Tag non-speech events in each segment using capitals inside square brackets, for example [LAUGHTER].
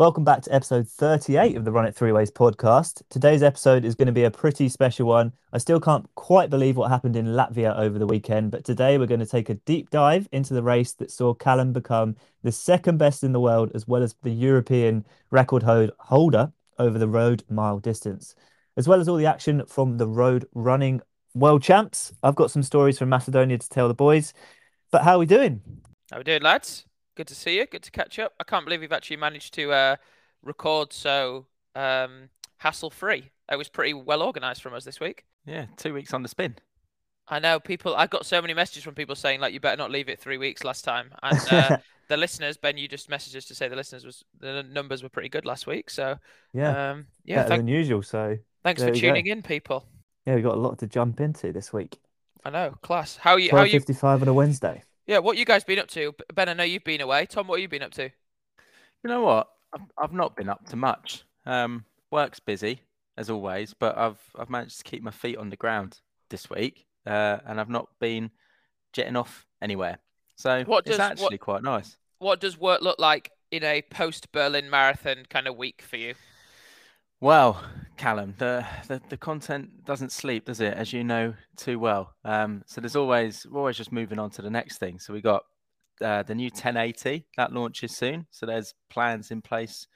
Welcome back to episode 38 of the Run It Three Ways podcast. Today's episode is going to be a pretty special one. I still can't quite believe what happened in Latvia over the weekend, but today we're going to take a deep dive into the race that saw Callum become the second best in the world, as well as the European record holder over the road mile distance, as well as all the action from the road running world champs. I've got some stories from Macedonia to tell the boys. But how are we doing? How are we doing, lads? Good to see you. Good to catch up. I can't believe we've actually managed to uh, record so um, hassle free. It was pretty well organised from us this week. Yeah, two weeks on the spin. I know people. I got so many messages from people saying like, "You better not leave it three weeks." Last time, [LAUGHS] and uh, the listeners, Ben, you just messaged us to say the listeners was the numbers were pretty good last week. So yeah, um, yeah, better thank, than usual. So thanks for tuning go. in, people. Yeah, we got a lot to jump into this week. I know, class. How are you? How are you? Fifty-five on a Wednesday. Yeah, what you guys been up to? Ben, I know you've been away. Tom, what have you been up to? You know what? I've, I've not been up to much. Um, work's busy as always, but I've I've managed to keep my feet on the ground this week, uh, and I've not been jetting off anywhere. So what does, it's actually what, quite nice. What does work look like in a post Berlin marathon kind of week for you? Well, Callum, the, the, the content doesn't sleep, does it? As you know too well. Um, so there's always we're always just moving on to the next thing. So we got uh, the new 1080 that launches soon. So there's plans in place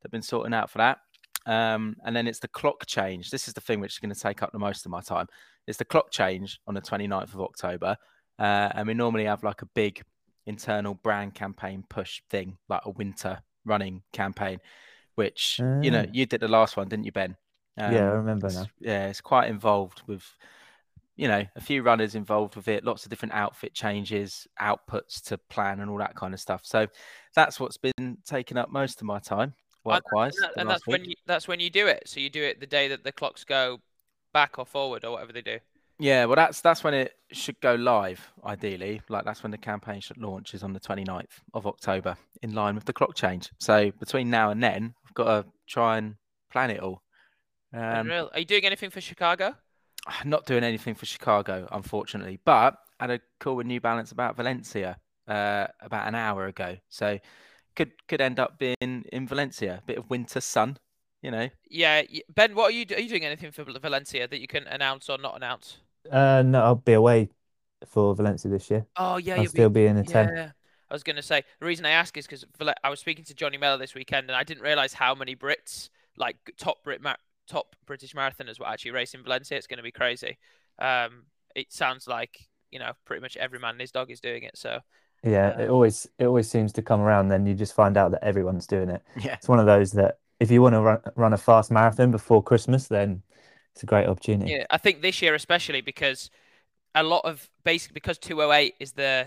that've been sorting out for that. Um, and then it's the clock change. This is the thing which is going to take up the most of my time. It's the clock change on the 29th of October. Uh, and we normally have like a big internal brand campaign push thing, like a winter running campaign which uh, you know ah. you did the last one, didn't you, Ben? Um, yeah, I remember now. Yeah, it's quite involved with you know a few runners involved with it, lots of different outfit changes, outputs to plan, and all that kind of stuff. So that's what's been taking up most of my time work-wise. And, that, and that's week. when you, that's when you do it. So you do it the day that the clocks go back or forward or whatever they do. Yeah, well, that's that's when it should go live, ideally. Like that's when the campaign should launch is on the 29th of October, in line with the clock change. So between now and then, I've got to try and plan it all. Um, Are you doing anything for Chicago? [SIGHS] Not doing anything for Chicago, unfortunately. But I had a call with New Balance about Valencia uh, about an hour ago. So could could end up being in Valencia, a bit of winter sun, you know. Yeah, Ben, what are you are you doing anything for Valencia that you can announce or not announce? Uh, no, I'll be away for Valencia this year. Oh yeah, I'll still be, be in the yeah. ten. I was going to say the reason I ask is because I was speaking to Johnny Mellor this weekend, and I didn't realize how many Brits, like top Brit, top British marathoners, were actually racing Valencia. It's going to be crazy. Um, it sounds like you know pretty much every man and his dog is doing it. So yeah, uh, it always it always seems to come around. Then you just find out that everyone's doing it. Yeah, it's one of those that if you want to run, run a fast marathon before Christmas, then it's a great opportunity. Yeah, I think this year especially because a lot of basically because 208 is the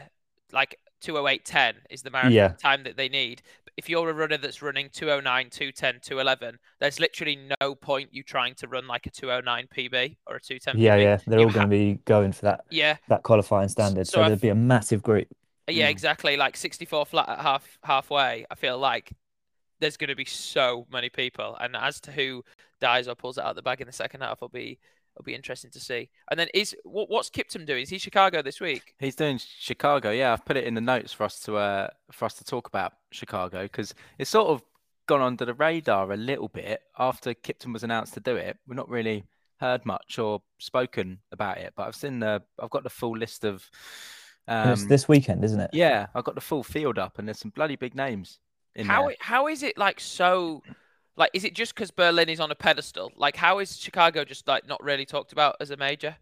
like 208.10 is the marathon yeah. time that they need. If you're a runner that's running 209, 210, 211, there's literally no point you trying to run like a 209 PB or a 210 Yeah, PB. yeah, they're you all going to be going for that. Yeah, that qualifying standard. So, so there'd be a massive group. Yeah, mm. exactly. Like 64 flat at half halfway. I feel like there's going to be so many people, and as to who dies or pulls it out of the bag in the second half, will be it'll be interesting to see. And then is what, what's Kiptum doing? Is he Chicago this week? He's doing Chicago. Yeah, I've put it in the notes for us to uh, for us to talk about Chicago because it's sort of gone under the radar a little bit after Kiptum was announced to do it. We're not really heard much or spoken about it, but I've seen the I've got the full list of. Um, it's this weekend, isn't it? Yeah, I've got the full field up, and there's some bloody big names. how there. how is it like so? Like, is it just because Berlin is on a pedestal? Like, how is Chicago just like not really talked about as a major?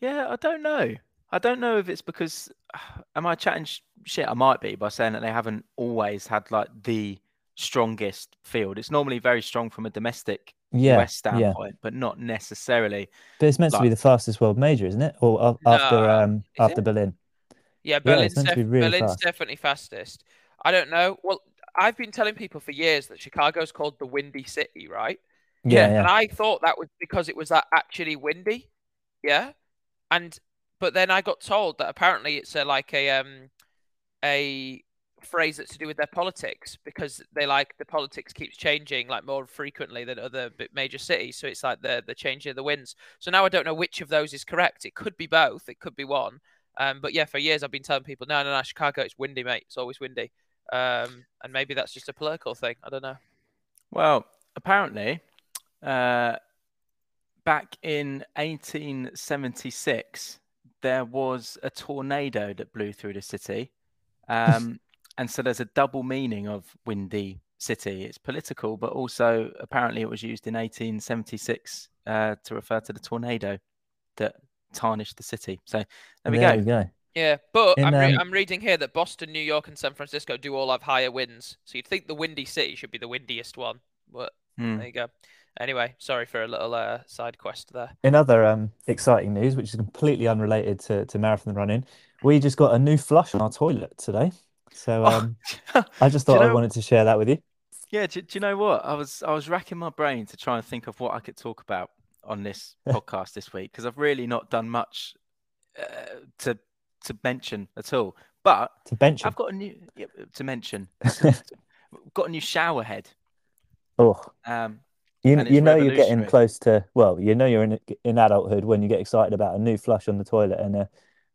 Yeah, I don't know. I don't know if it's because [SIGHS] am I chatting shit? I might be by saying that they haven't always had like the strongest field. It's normally very strong from a domestic yeah, US standpoint, yeah. but not necessarily. But it's meant like... to be the fastest world major, isn't it? Or after no, um after it? Berlin. Yeah, Berlin's, yeah, def- really Berlin's definitely fastest. I don't know. Well, I've been telling people for years that Chicago's called the Windy City, right? Yeah, yeah. And I thought that was because it was that actually windy. Yeah. And but then I got told that apparently it's a like a um a phrase that's to do with their politics because they like the politics keeps changing like more frequently than other major cities. So it's like the the changing of the winds. So now I don't know which of those is correct. It could be both. It could be one. Um, but yeah, for years I've been telling people, no, no, no, Chicago, it's windy, mate. It's always windy. Um, and maybe that's just a political thing. I don't know. Well, apparently, uh, back in 1876, there was a tornado that blew through the city. Um, [LAUGHS] and so there's a double meaning of windy city. It's political, but also apparently it was used in 1876 uh, to refer to the tornado that tarnished the city. So there we there go. you go. Yeah, but In, I'm, re- um, I'm reading here that Boston, New York, and San Francisco do all have higher winds. So you'd think the windy city should be the windiest one. But Hmm. there you go. Anyway, sorry for a little uh, side quest there. In other um, exciting news, which is completely unrelated to, to marathon running, we just got a new flush on our toilet today. So Oh, um, [LAUGHS] I just do you thought I wanted to share that with you. Yeah, do, do you know what? I was I was racking my brain to try and think of what I could talk about on this [LAUGHS] podcast this week because I've really not done much uh, to to mention at all. But To mention, I've got a new yeah, to mention. [LAUGHS] [LAUGHS] got a new shower head. Oh, Um, you you know you're getting close to well, you know you're in in adulthood when you get excited about a new flush on the toilet and a,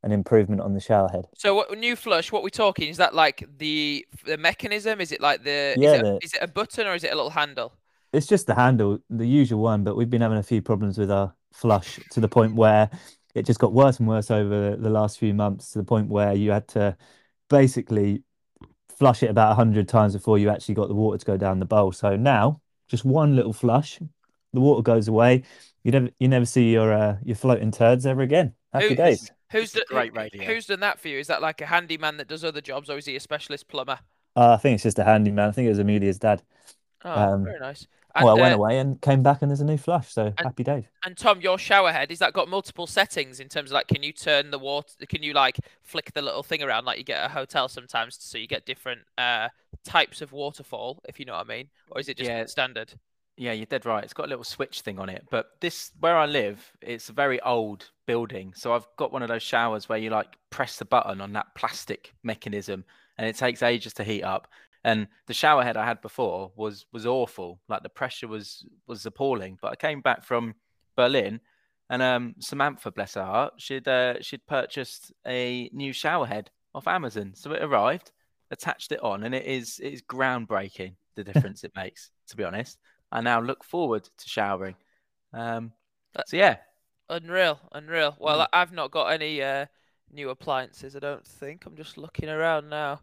an improvement on the shower head. So what new flush? What we're talking? Is that like the the mechanism? Is it like the Yeah, Is it, the- is it a button or is it a little handle? It's just the handle, the usual one, but we've been having a few problems with our flush to the point where it just got worse and worse over the last few months to the point where you had to basically flush it about a hundred times before you actually got the water to go down the bowl. So now, just one little flush, the water goes away. You never you never see your uh, your floating turds ever again. Happy Who- days. Who's This is do- great who- radio. Who's done that for you? Is that like a handyman that does other jobs, or is he a specialist plumber? Uh, I think it's just a handyman. I think it was Amelia's dad. Oh, Um, very nice. And, Well, I went uh, away and came back and there's a new flush. So happy days. and Tom, your shower head is that got multiple settings in terms of like, can you turn the water? Can you like flick the little thing around like you get at a hotel sometimes, so you get different uh types of waterfall, if you know what I mean, or is it just Yeah. standard? Yeah, you're dead right. It's got a little switch thing on it. But this, where I live, it's a very old building. So I've got one of those showers where you like press the button on that plastic mechanism and it takes ages to heat up. And the shower head I had before was was awful. Like the pressure was was appalling. But I came back from Berlin and um Samantha, bless her heart, she'd uh, she'd purchased a new shower head off Amazon. So it arrived, attached it on, and it is it is groundbreaking the [LAUGHS] difference it makes, to be honest. I now look forward to showering. Um, so yeah, Unreal, unreal. Well, Mm. I've not got any uh new appliances. I don't think. I'm just looking around now.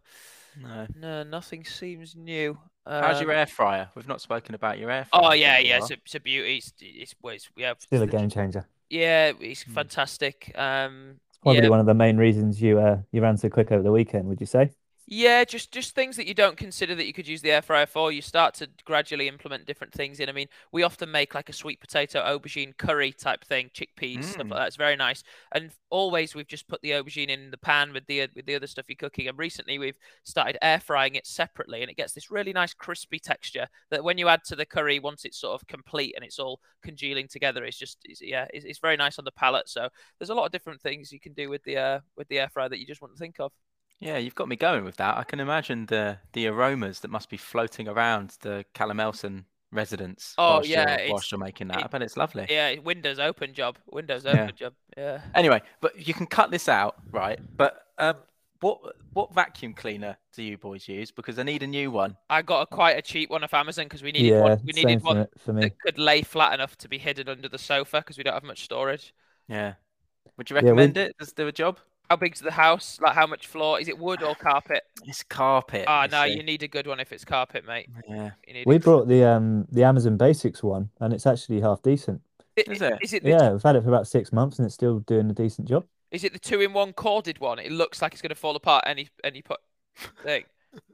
No. No, nothing seems new. How's your Um, air fryer? We've not spoken about your air fryer. Oh yeah, yeah. while. It's a, it's a beauty. It's, it's, well, it's yeah. Still a game changer. Yeah, it's Mm. fantastic. Um, Probably yeah, one of the main reasons you uh you ran so quick over the weekend, would you say? Yeah, just just things that you don't consider that you could use the air fryer for. You start to gradually implement different things in. I mean, we often make like a sweet potato aubergine curry type thing, chickpeas stuff Mm. like that. It's very nice. And always we've just put the aubergine in the pan with the with the other stuff you're cooking. And recently we've started air frying it separately, and it gets this really nice crispy texture that when you add to the curry, once it's sort of complete and it's all congealing together, it's just it's, yeah, it's, it's very nice on the palate. So there's a lot of different things you can do with the uh, with the air fryer that you just wouldn't think of. Yeah, you've got me going with that. I can imagine the the aromas that must be floating around the Callum Elson residence Oh, whilst, yeah, you're, whilst you're making that. it- I bet it's lovely. Yeah, Windows open job. Windows Yeah. open job. Yeah. Anyway, but you can cut this out, right? But um, what what vacuum cleaner do you boys use? Because I need a new one. I got a quite a cheap one off Amazon because we needed Yeah, one. We same needed for, one me- for me. that could lay flat enough to be hidden under the sofa because we don't have much storage. Yeah. Would you Yeah, we- recommend it? Does it do a job? How big's the house? Like how much floor? Is it wood or carpet? It's carpet. Ah, no, see. you need a good one if it's carpet, mate. Yeah. We brought the um the Amazon Basics one, and it's actually half decent. I- Is i- it? Is it the, Yeah, we've had it for about six months, and it's still doing a decent job. is it the two in one corded one? It looks like it's gonna fall apart any any put [LAUGHS] thing.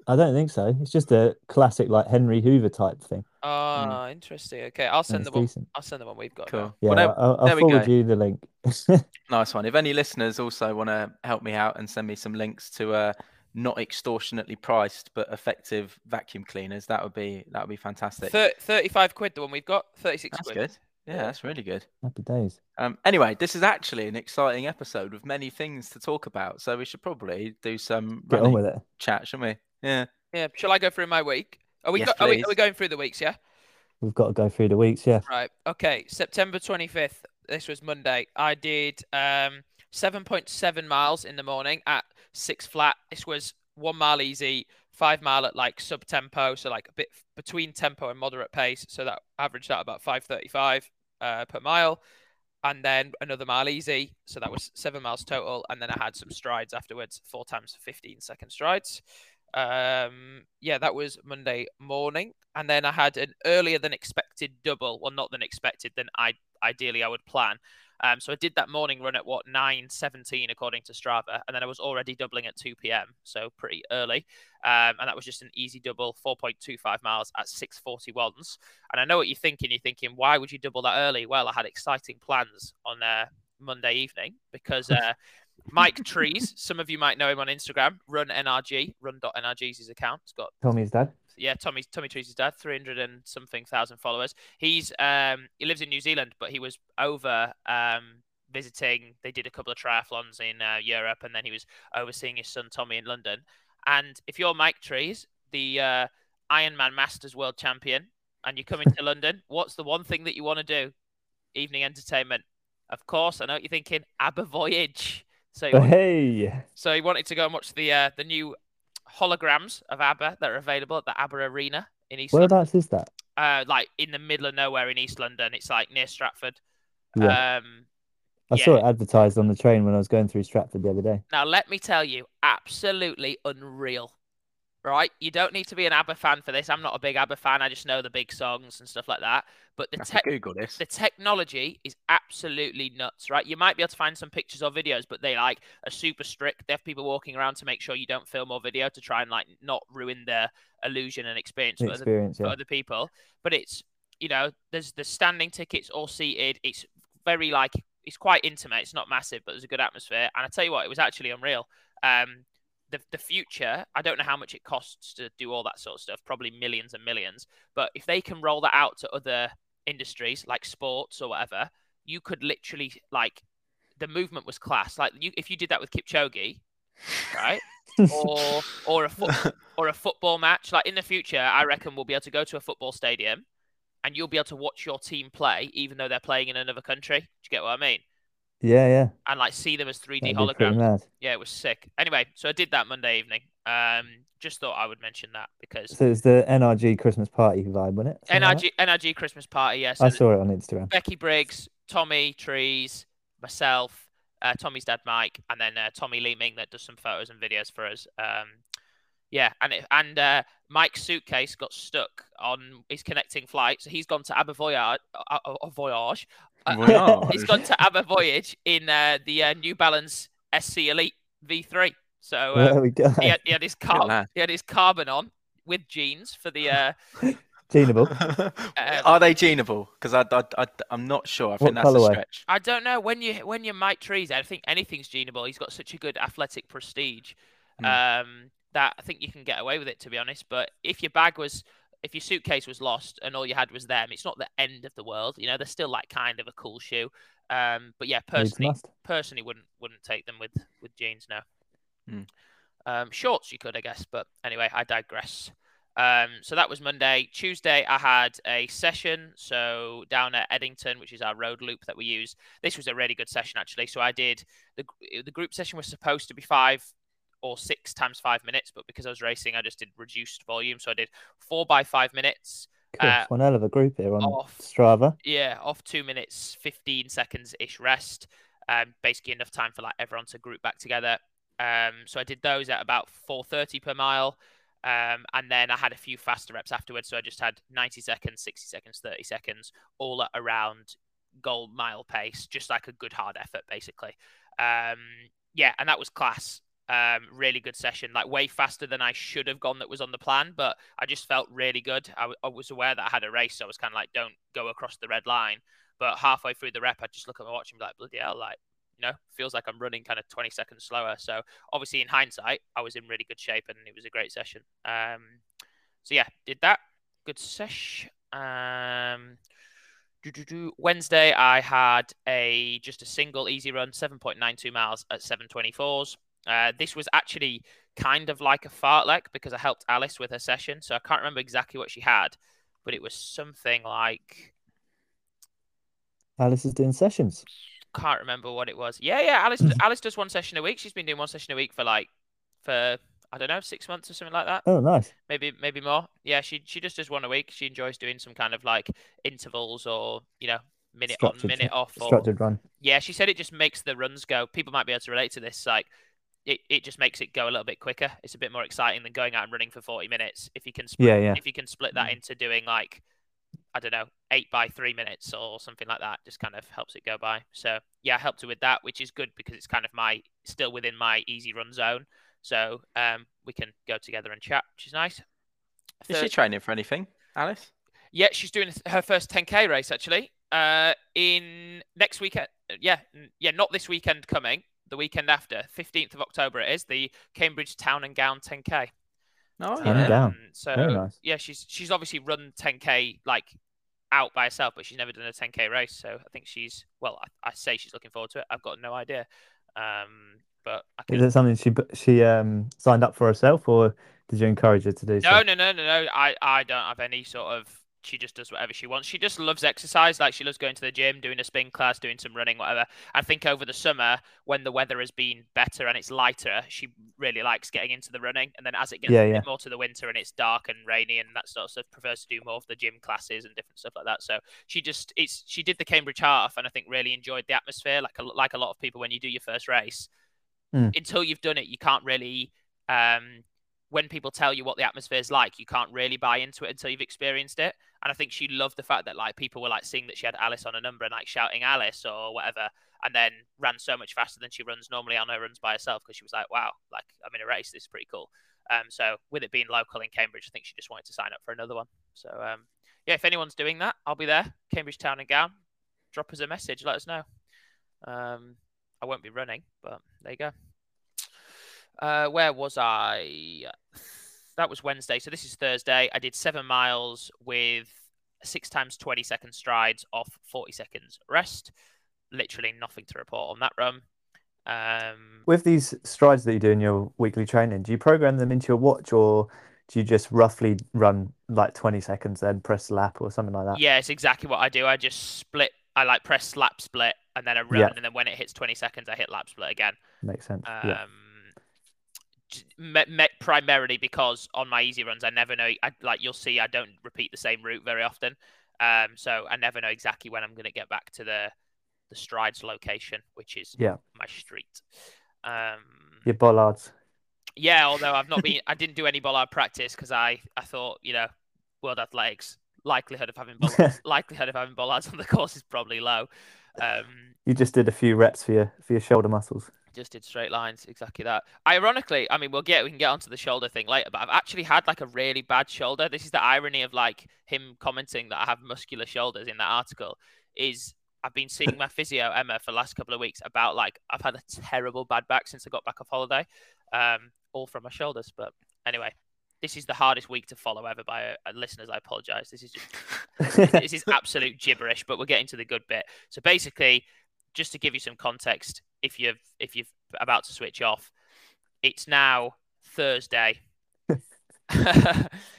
I don't think so. It's just a classic like Henry Hoover type thing. Ah, interesting. Okay, I'll send it's the one. decent. I'll send the one we've got. Cool. now. Yeah, Well, there, I'll, I'll there we forward go. you the link. [LAUGHS] Nice one. If any listeners also want to help me out and send me some links to uh, not extortionately priced but effective vacuum cleaners, that would be that would be fantastic. Thir- Thirty-five quid. The one we've got. Thirty-six That's quid. good. Yeah, Yeah. that's really good. Happy days. Um, anyway, this is actually an exciting episode with many things to talk about, so we should probably do some Get on with it. chat, shouldn't we? Yeah. Yeah. Shall I go through my week? Are we, Yes, go- are, we are we going through the weeks? Yeah. We've got to go through the weeks. Yeah. Right. Okay. September 25th. This was Monday. I did um 7.7 miles in the morning at six flat. This was one mile easy, five mile at like sub tempo, so like a bit between tempo and moderate pace. So that averaged out about 535 uh, per mile. And then another mile easy. So that was seven miles total. And then I had some strides afterwards, four times 15 second strides. Um, yeah, that was Monday morning. And then I had an earlier than expected double. Well, not than expected, than I ideally I would plan. Um, so I did that morning run at what 9:17 according to Strava, and then I was already doubling at 2 p.m. So pretty early, um, and that was just an easy double, 4.25 miles at 6:41s. And I know what you're thinking. You're thinking, why would you double that early? Well, I had exciting plans on uh, Monday evening because uh, [LAUGHS] Mike Trees, some of you might know him on Instagram, Run NRG, Run.NRG is his account. It's got Tommy's dad. Yeah, Tommy Tommy Trees' dad, three hundred and something thousand followers. He's um he lives in New Zealand, but he was over um visiting. They did a couple of triathlons in uh, Europe, and then he was overseeing his son Tommy in London. And if you're Mike Trees, the uh, Ironman Masters World Champion, and you're coming to London, what's the one thing that you want to do? Evening entertainment. Of course, I know what you're thinking. ABBA Voyage. So, he wanted- hey, so he wanted to go and watch the uh, the new holograms of ABBA that are available at the ABBA Arena in East London. whereabouts is that? Uh, like in the middle of nowhere in East London. It's like near Stratford. Yeah. Um, I saw it advertised on the train when I was going through Stratford the other day. now let me tell you, absolutely unreal. Right? You don't need to be an ABBA fan for this. I'm not a big ABBA fan. I just know the big songs and stuff like that. But the I have tech to Google this. the technology is absolutely nuts, right? You might be able to find some pictures or videos, but they like are super strict. They have people walking around to make sure you don't film or video to try and like not ruin the illusion and experience The for other, experience, for other people. But it's you know, there's the standing tickets all seated. It's very like it's quite intimate. It's not massive, but there's a good atmosphere. And I tell you what, it was actually unreal. Um, the the future, I don't know how much it costs to do all that sort of stuff. Probably millions and millions. But if they can roll that out to other industries like sports or whatever, you could literally like the movement was class. Like you, if you did that with Kipchoge, right, [LAUGHS] or or a foot, or a football match, like in the future, I reckon we'll be able to go to a football stadium, and you'll be able to watch your team play, even though they're playing in another country. Do you get what I mean? Yeah, yeah. And like see them as 3D That'd holograms. Yeah, it was sick. Anyway, so I did that Monday evening. Um, just thought I would mention that because So it's the NRG Christmas party vibe, wasn't it? Something like NRG NRG Christmas party. Yeah, so I saw it on Instagram. Becky Briggs, Tommy Trees, myself, uh, Tommy's dad Mike, and then uh, Tommy Leeming that does some photos and videos for us. Um, yeah, and it, and uh, Mike's suitcase got stuck on his connecting flight, so he's gone to Abba Voyage. Uh, uh, uh, voyage. Uh, he's gone to Abba Voyage in uh, the uh, New Balance SC Elite V3. So uh, there we go. he, had, he had his car- he had his carbon on with jeans for the uh, [LAUGHS] Tunable. Are they geneable? Because I, I, I, I'm not sure. I What think that's a stretch. I don't know when you when you Mike Trees. I think anything's geneable. He's got such a good athletic prestige Hmm. um, that I think you can get away with it. To be honest, but if your bag was if your suitcase was lost and all you had was them, it's not the end of the world. You know, they're still like kind of a cool shoe. Um, but yeah, personally, personally wouldn't wouldn't take them with with jeans now. Hmm. Um, shorts you could, I guess, but anyway, I digress. Um, so that was Monday. Tuesday, I had a session. So down at Eddington, which is our road loop that we use. This was a really good session actually. So I did the the group session was supposed to be five or six times five minutes, but because I was racing, I just did reduced volume. So I did four by five minutes. Cool. uh, One hell of a group here on off Strava. yeah, off two minutes, 15 seconds ish rest. Um, basically enough time for like everyone to group back together. Um, so I did those at about 4:30 per mile. Um, and then I had a few faster reps afterwards. So I just had 90 seconds, 60 seconds, 30 seconds, all at around goal mile pace, just like a good hard effort, basically. Um, yeah, and that was class. Um, really good session, like way faster than I should have gone that was on the plan, but I just felt really good. I, was aware that I had a race, so I was kind of like, don't go across the red line. But halfway through the rep, I just look at my watch and be like, bloody hell, like, you know, feels like I'm running kind of 20 seconds slower. So obviously, in hindsight, I was in really good shape and it was a great session. Um, so yeah, did that. Good sesh. Um. Wednesday, I had a just a single easy run, 7.92 miles at 724s. Uh, this was actually kind of like a fartlek because I helped Alice with her session. So I can't remember exactly what she had, but it was something like Alice is doing sessions. can't remember what it was. Yeah, yeah. Alice [LAUGHS] Alice does one session a week. She's been doing one session a week for like for I don't know, six months or something like that. Oh, nice. Maybe maybe more. Yeah, she she just does one a week. She enjoys doing some kind of like intervals or you know minute Structured- on, minute off. Or, Structured run. yeah, she said it just makes the runs go. People might be able to relate to this. Like, it, it just makes it go a little bit quicker. It's a bit more exciting than going out and running for forty minutes. If you can split, Yeah, yeah. if you can split that into doing like, I don't know, eight by three minutes or something like that, just kind of helps it go by. So yeah, I helped her with that, which is good because it's kind of my still within my easy run zone. So um, we can go together and chat, which is nice. Is she Third- training for anything, Alice? yeah, she's doing her first 10k race actually. Uh, in next weekend. Yeah, yeah, not this weekend coming. The weekend after, 15th of October it is the Cambridge Town and Gown 10k. Oh, Town and yeah. Gown. Um, so Very nice. yeah, she's she's obviously run 10k like out by herself, but she's never done a 10k race. So I think she's well. I, I say she's looking forward to it. I've got no idea. Um, but I Is it something she she um signed up for herself, or did you encourage her to do so? No, no, no, no, no. I, I don't have any sort of. She just does whatever she wants. She just loves exercise. Like she loves going to the gym, doing a spin class, doing some running, whatever. I think over the summer, when the weather has been better and it's lighter, she really likes getting into the running. And then as it gets Yeah, yeah. more to the winter and it's dark and rainy and that sort of stuff, prefers to do more of the gym classes and different stuff like that. So she just it's she did the Cambridge half and I think really enjoyed the atmosphere. Like a, like a lot of people when you do your first race, Mm. until you've done it, you can't really. Um, when people tell you what the atmosphere is like, you can't really buy into it until you've experienced it. And I think she loved the fact that like people were like seeing that she had Alice on a number and like shouting Alice or whatever, and then ran so much faster than she runs normally on her runs by herself because she was like, wow, like I'm in a race. This is pretty cool. Um, so with it being local in Cambridge, I think she just wanted to sign up for another one. So um, yeah, if anyone's doing that, I'll be there. Cambridge Town and Gown. Drop us a message. Let us know. Um, I won't be running, but there you go. Uh, where was I? That was Wednesday. So this is Thursday. I did seven miles with six times 20 second strides off 40 seconds rest. Literally nothing to report on that run. Um, With these strides that you do in your weekly training, do you program them into your watch, or do you just roughly run like 20 seconds, then press lap or something like that? yeah, it's exactly what I do. I just split. I like press lap split and then I run, Yeah. and then when it hits 20 seconds, I hit lap split again. Makes sense. Um, Yeah. J- me- me- primarily because on my easy runs, I never know. I, like you'll see, I don't repeat the same route very often. Um, so I never know exactly when I'm going to get back to the the strides location, which is Yeah. my street. Um, Your bollards. yeah, although I've not [LAUGHS] been, I didn't do any bollard practice because I, I thought, you know, World Athletics likelihood of having bollards, [LAUGHS] likelihood of having bollards on the course is probably low. Um, You just did a few reps for your for your shoulder muscles. Just did straight lines, exactly that. Ironically, I mean, we'll get we can get onto the shoulder thing later, but I've actually had like a really bad shoulder. This is the irony of like him commenting that I have muscular shoulders in that article. Is I've been seeing my [LAUGHS] physio Emma for the last couple of weeks about like I've had a terrible bad back since I got back off holiday, um, all from my shoulders. But anyway, this is the hardest week to follow ever by uh, listeners. I apologize. This is just this is [LAUGHS] absolute gibberish, but we're getting to the good bit. So basically, just to give you some context, if you've if you're about to switch off, it's now Thursday. [LAUGHS]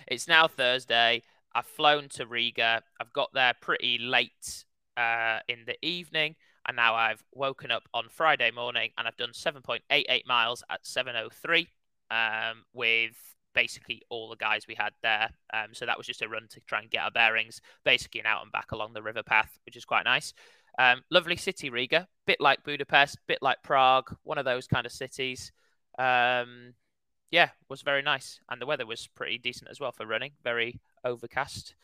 it's now Thursday. I've flown to Riga. I've got there pretty late uh, in the evening, and now I've woken up on Friday morning, and I've done 7.88 miles at 7:03 um, with basically all the guys we had there. Um, so that was just a run to try and get our bearings, basically an out and back along the river path, which is quite nice. Um, lovely city, Riga, bit like Budapest, bit like Prague, one of those kind of cities. Um, yeah, was very nice, and the weather was pretty decent as well for running. Very overcast.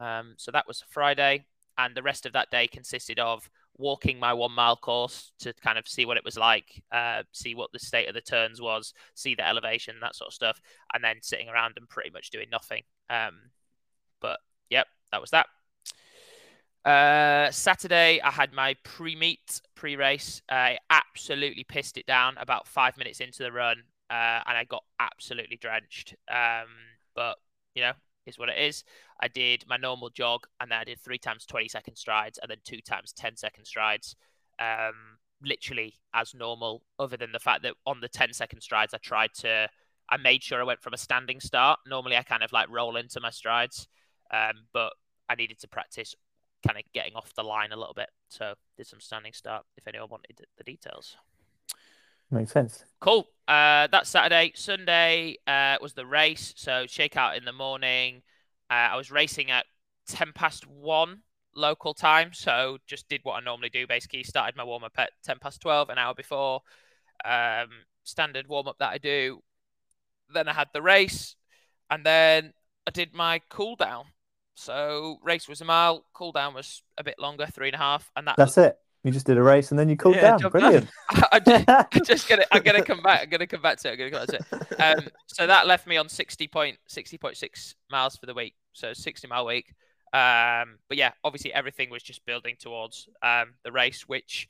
Um, so that was Friday, and the rest of that day consisted of walking my one mile course to kind of see what it was like, uh, see what the state of the turns was, see the elevation, that sort of stuff, and then sitting around and pretty much doing nothing. Um, but yep, that was that. Uh, Saturday, I had my pre-meet, pre-race. I absolutely pissed it down about five minutes into the run, uh, and I got absolutely drenched. Um, but you know, is what it is. I did my normal jog, and then I did three times twenty second strides, and then two times 10 second strides. Um, literally as normal, other than the fact that on the 10 second strides, I tried to. I made sure I went from a standing start. Normally, I kind of like roll into my strides, um, but I needed to practice kind of getting off the line a little bit. So did some standing start. If anyone wanted the details, Makes sense. Cool. Uh, that's Saturday. Sunday uh, was the race. So shakeout in the morning. Uh, I was racing at ten past one local time. So just did what I normally do. Basically, started my warm up at ten past twelve, an hour before. Um, standard warm up that I do. Then I had the race, and then I did my cool down. So race was a mile, cool down was a bit longer, three and a half, and that That's it. You just did a race and then you cooled Yeah, down. Brilliant. [LAUGHS] I, I I'm [LAUGHS] just gonna I'm gonna come back. I'm gonna come back to it. I'm gonna come back to it. Um, so that left me on 60 point 60.6 miles for the week. So 60 mile week. Um, but yeah, obviously everything was just building towards um the race, which,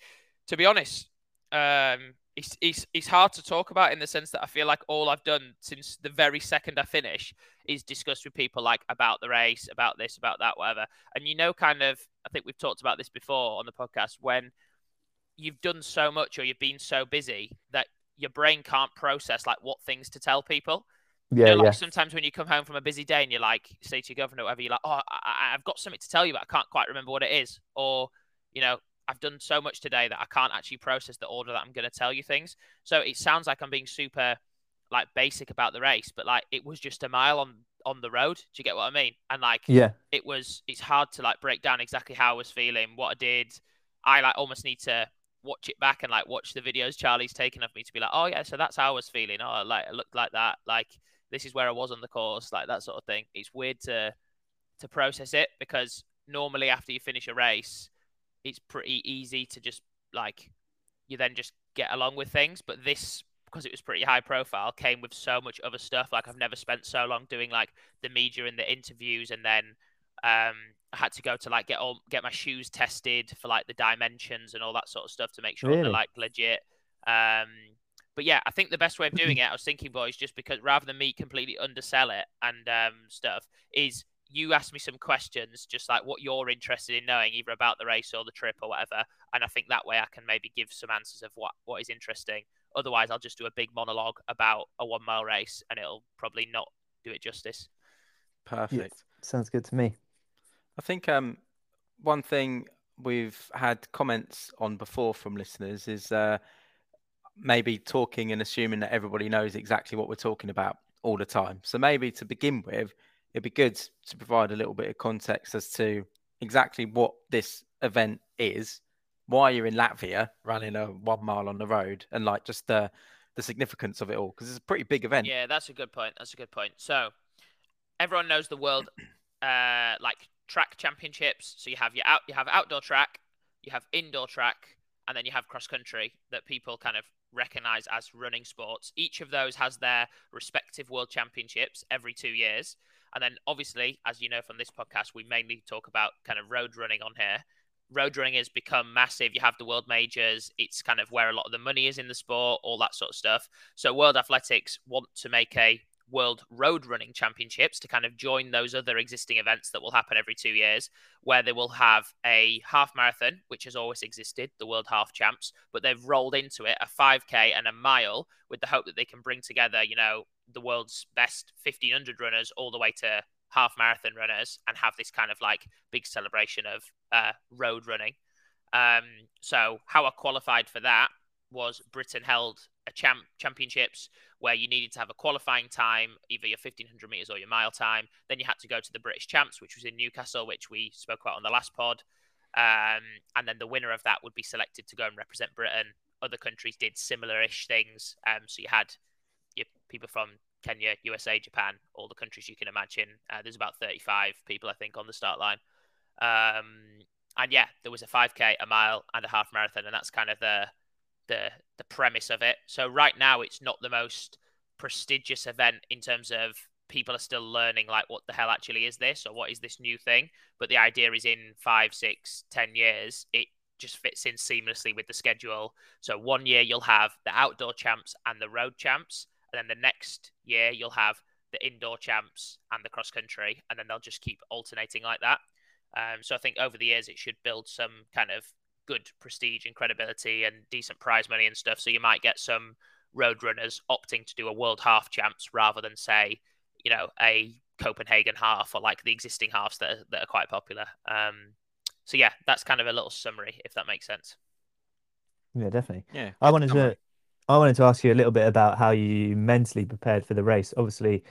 to be honest, um, it's, it's it's hard to talk about in the sense that I feel like all I've done since the very second I finish is discuss with people like about the race, about this, about that, whatever. And you know, kind of, I think we've talked about this before on the podcast when you've done so much or you've been so busy that your brain can't process like what things to tell people. Yeah, you know, like yeah. sometimes when you come home from a busy day and you're like, say to your governor, or whatever, you're like, oh, I, I've got something to tell you, but I can't quite remember what it is. Or, you know, I've done so much today that I can't actually process the order that I'm going to tell you things. So it sounds like I'm being super like basic about the race, but like it was just a mile on on the road. Do you get what I mean? And like Yeah. it was it's hard to like break down exactly how I was feeling, what I did. I like almost need to watch it back and like watch the videos Charlie's taken of me to be like, oh yeah, so that's how I was feeling. Oh, like it looked like that. Like this is where I was on the course, like that sort of thing. It's weird to to process it because normally after you finish a race, it's pretty easy to just like you then just get along with things. But this because it was pretty high profile came with so much other stuff. Like I've never spent so long doing like the media and the interviews and then um I had to go to like get all get my shoes tested for like the dimensions and all that sort of stuff to make sure Really? they're like legit. Um but yeah, I think the best way of doing [LAUGHS] it, I was thinking, boys, just because rather than me completely undersell it and um, stuff, is you ask me some questions, just like what you're interested in knowing, either about the race or the trip or whatever. And I think that way I can maybe give some answers of what, what is interesting. Otherwise, I'll just do a big monologue about a one mile race and it'll probably not do it justice. Perfect. Sounds good to me. I think um, one thing we've had comments on before from listeners is uh, maybe talking and assuming that everybody knows exactly what we're talking about all the time. So maybe to begin with, it'd be good to provide a little bit of context as to exactly what this event is, why you're in Latvia running a one mile on the road, and like just the the significance of it all because it's a pretty big event. Yeah, that's a good point. That's a good point. So everyone knows the world [CLEARS THROAT] uh like track championships. So you have your out you have outdoor track, you have indoor track, and then you have cross country that people kind of recognize as running sports. Each of those has their respective world championships every 2 years. And then obviously, as you know from this podcast, we mainly talk about kind of road running on here. Road running has become massive. You have the world majors. It's kind of where a lot of the money is in the sport, all that sort of stuff. So World Athletics want to make a World Road Running Championships to kind of join those other existing events that will happen every two years, where they will have a half marathon, which has always existed, the World Half Champs, but they've rolled into it a 5K and a mile with the hope that they can bring together, you know, the world's best 1500 runners all the way to half marathon runners and have this kind of like big celebration of uh, road running. Um, so, how I qualified for that was Britain held a champ championships where you needed to have a qualifying time, either your 1500 meters or your mile time. Then you had to go to the British champs, which was in Newcastle, which we spoke about on the last pod. Um, and then the winner of that would be selected to go and represent Britain. Other countries did similar-ish things. Um, so you had your people from Kenya, USA, Japan, all the countries you can imagine. Uh, there's about 35 people, I think, on the start line. Um, and yeah, there was a 5k, a mile, and a half marathon, and that's kind of the the the premise of it. So right now, it's not the most prestigious event in terms of people are still learning like what the hell actually is this or what is this new thing. But the idea is in five, six, ten years, it just fits in seamlessly with the schedule. So one year you'll have the outdoor champs and the road champs, and then the next year you'll have the indoor champs and the cross country, and then they'll just keep alternating like that. Um, so I think over the years it should build some kind of good prestige and credibility and decent prize money and stuff. So you might get some road runners opting to do a world half champs rather than say, you know, a Copenhagen half or like the existing halves that are, that are quite popular. Um, so yeah, that's kind of a little summary, if that makes sense. Yeah, definitely. Yeah. I wanted to I wanted to ask you a little bit about how you mentally prepared for the race. Obviously,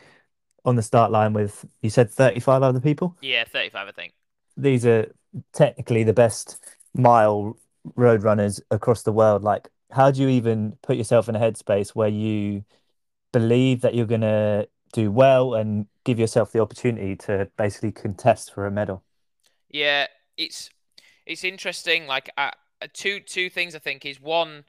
on the start line with you said 35 other people. Yeah, 35, I think. These are technically the best mile road runners across the world. Like, how do you even put yourself in a headspace where you believe that you're going to do well and give yourself the opportunity to basically contest for a medal? Yeah, it's it's interesting. Like, uh, two two things I think is one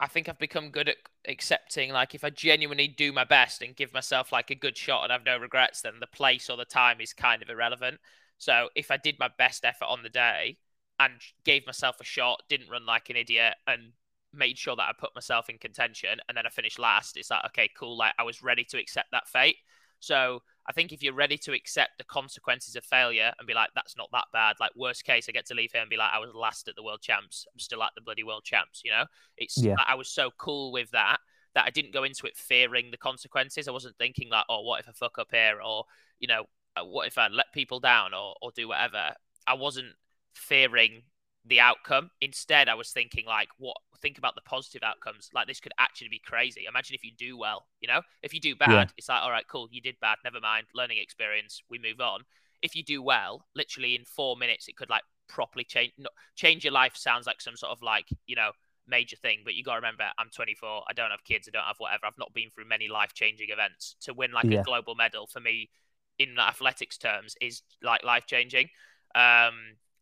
I think I've become good at accepting like if I genuinely do my best and give myself like a good shot and have no regrets, then the place or the time is kind of irrelevant. So if I did my best effort on the day and gave myself a shot, didn't run like an idiot, and made sure that I put myself in contention, and then I finished last, it's like okay, cool. Like I was ready to accept that fate. So I think if you're ready to accept the consequences of failure and be like, that's not that bad. Like worst case, I get to leave here and be like, I was last at the world champs. I'm still at the bloody world champs. You know, it's yeah. I was so cool with that that I didn't go into it fearing the consequences. I wasn't thinking like, oh, what if I fuck up here, or you know, uh, what if I let people down, or or do whatever. I wasn't fearing the outcome. Instead, I was thinking like, what? Think about the positive outcomes. Like this could actually be crazy. Imagine if you do well. You know, if you do bad, yeah. it's like, all right, cool, you did bad. Never mind. Learning experience. We move on. If you do well, literally in four minutes, it could like properly change. No, change your life sounds like some sort of like you know major thing, but you got to remember, I'm 24. I don't have kids. I don't have whatever. I've not been through many life changing events. To win like yeah. a global medal for me, in athletics terms, is like life changing. Um,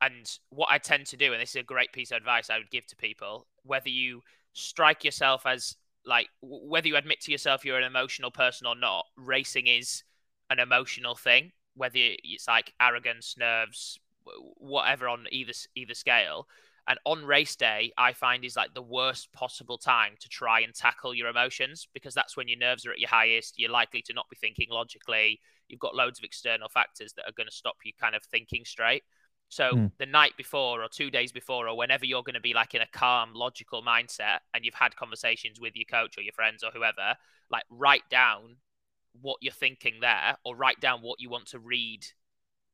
and what I tend to do, and this is a great piece of advice I would give to people, whether you strike yourself as like whether you admit to yourself you're an emotional person or not, racing is an emotional thing. Whether it's like arrogance, nerves, whatever on either either scale. And on race day, I find is like the worst possible time to try and tackle your emotions because that's when your nerves are at your highest. You're likely to not be thinking logically. You've got loads of external factors that are going to stop you kind of thinking straight. So mm. the night before or two days before or whenever you're going to be like in a calm, logical mindset and you've had conversations with your coach or your friends or whoever, like write down what you're thinking there or write down what you want to read,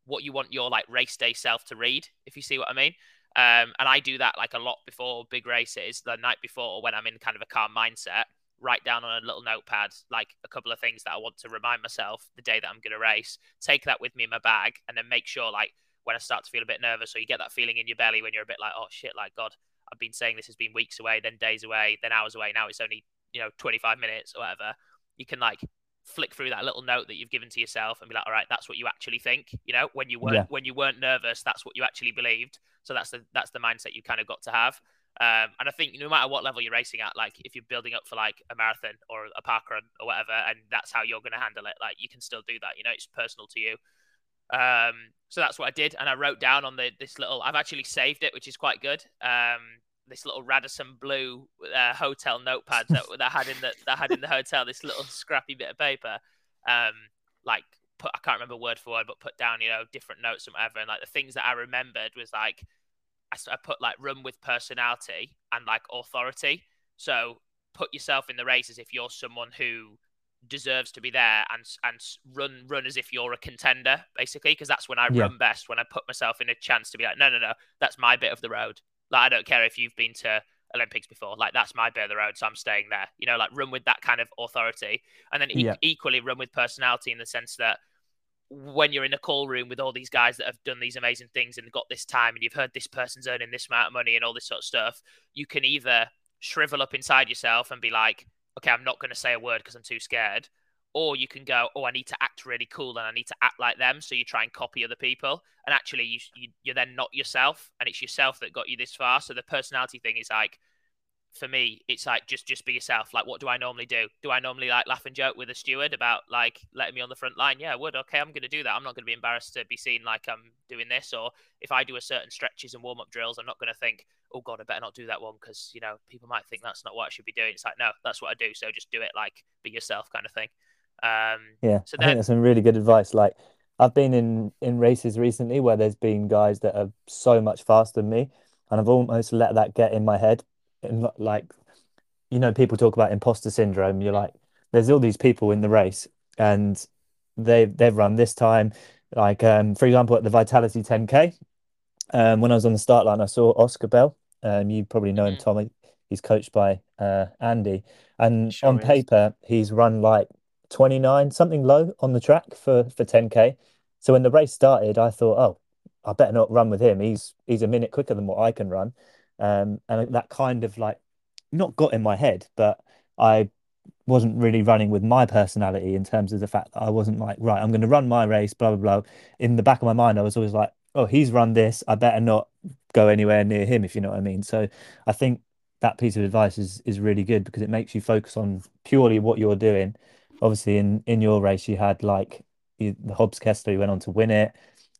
what you want your like race day self to read, if you see what I mean. Um, and I do that like a lot before big races, the night before when I'm in kind of a calm mindset, write down on a little notepad like a couple of things that I want to remind myself the day that I'm going to race, take that with me in my bag, and then make sure like when I start to feel a bit nervous, or you get that feeling in your belly when you're a bit like, oh shit, like God, I've been saying this has been weeks away, then days away, then hours away. Now it's only you know 25 minutes or whatever. You can like flick through that little note that you've given to yourself and be like, all right, that's what you actually think. You know, when you weren't yeah. when you weren't nervous, that's what you actually believed. So that's the that's the mindset you kind of got to have. Um, and I think no matter what level you're racing at, like if you're building up for like a marathon or a park run or whatever, and that's how you're going to handle it, like you can still do that. You know, it's personal to you. Um, so that's what I did, and I wrote down on the this little. I've actually saved it, which is quite good. Um, this little Radisson Blu uh, hotel notepad that that had in the that had in the hotel. This little scrappy bit of paper, um, like put I can't remember word for word, but put down you know different notes and whatever. And like the things that I remembered was like I, I put like run with personality and like authority. So put yourself in the race as if you're someone who deserves to be there and and run run as if you're a contender basically because that's when I yeah. run best when I put myself in a chance to be like no no no that's my bit of the road like I don't care if you've been to Olympics before like that's my bit of the road so I'm staying there you know like run with that kind of authority and then yeah. e- equally run with personality in the sense that when you're in a call room with all these guys that have done these amazing things and got this time and you've heard this person's earning this amount of money and all this sort of stuff you can either shrivel up inside yourself and be like okay, I'm not going to say a word because I'm too scared. Or you can go, oh, I need to act really cool and I need to act like them. So you try and copy other people. And actually, you, you, you're then not yourself. And it's yourself that got you this far. So the personality thing is like, for me, it's like just just be yourself. Like, what do I normally do? Do I normally like laugh and joke with a steward about like letting me on the front line? Yeah, I would. Okay, I'm going to do that. I'm not going to be embarrassed to be seen like I'm doing this. Or if I do a certain stretches and warm up drills, I'm not going to think, oh god, I better not do that one because you know people might think that's not what I should be doing. It's like no, that's what I do. So just do it. Like be yourself, kind of thing. Um, yeah, so then... I think that's some really good advice. Like I've been in in races recently where there's been guys that are so much faster than me, and I've almost let that get in my head like you know people talk about imposter syndrome you're like there's all these people in the race and they they've run this time like um for example at the vitality 10k um when i was on the start line i saw oscar bell um you probably know him mm. tommy he's coached by uh, Andy, and Sure on is. paper he's run like 29 something low on the track for for 10k. So when the race started, I thought, oh, I better not run with him. He's he's a minute quicker than what I can run, um, and that kind of like not got in my head, but I wasn't really running with my personality in terms of the fact that I wasn't like, right, I'm going to run my race, blah, blah, blah. In the back of my mind, I was always like, oh, he's run this. I better not go anywhere near him, if you know what I mean. So I think that piece of advice is is really good because it makes you focus on purely what you're doing. Obviously, in in your race, you had like the Hobbs Kessler, who went on to win it.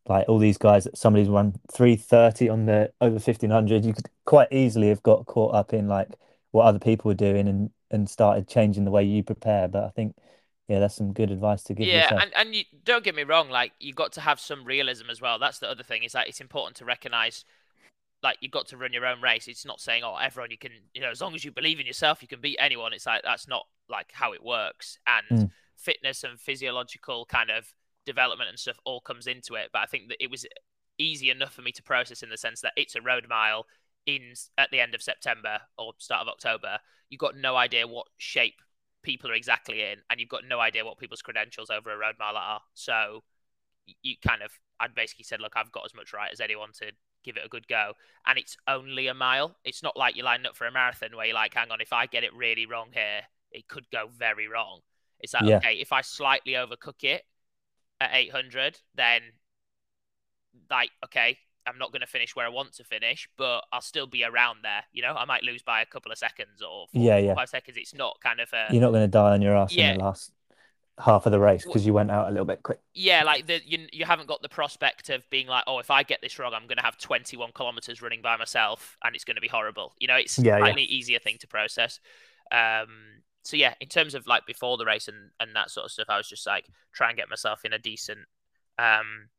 Like all these guys, that somebody's run 330 on the over 1500. You could quite easily have got caught up in like what other people were doing and and started changing the way you prepare. But I think, yeah, that's some good advice to give yeah, yourself. and and you, don't get me wrong, like you got to have some realism as well. That's the other thing is that it's important to recognize, like you've got to run your own race. It's not saying, oh, everyone you can, you know, as long as you believe in yourself, you can beat anyone. It's like that's not like how it works. And Mm. fitness and physiological kind of development and stuff all comes into it. But I think that it was easy enough for me to process in the sense that it's a road mile in at the end of September or start of October. You've got no idea what shape people are exactly in, and you've got no idea what people's credentials over a road mile are. So you kind of, I'd basically said, look, I've got as much right as anyone to give it a good go. And it's only a mile. It's not like you're lining up for a marathon where you're like, hang on, if I get it really wrong here, it could go very wrong. It's like, Yeah. okay, if I slightly overcook it at 800, then like, okay, I'm not going to finish where I want to finish, but I'll still be around there. You know, I might lose by a couple of seconds or four, Yeah, yeah. five seconds. It's not kind of a You're not going to die on your ass in the last half of the race because you went out a little bit quick. yeah, like the you you haven't got the prospect of being like, oh, if I get this wrong, I'm going to have 21 kilometers running by myself, and it's going to be horrible. You know, it's Yeah, yeah. slightly easier thing to process. Um, so yeah, in terms of like before the race and and that sort of stuff, I was just like try and get myself in a decent, um,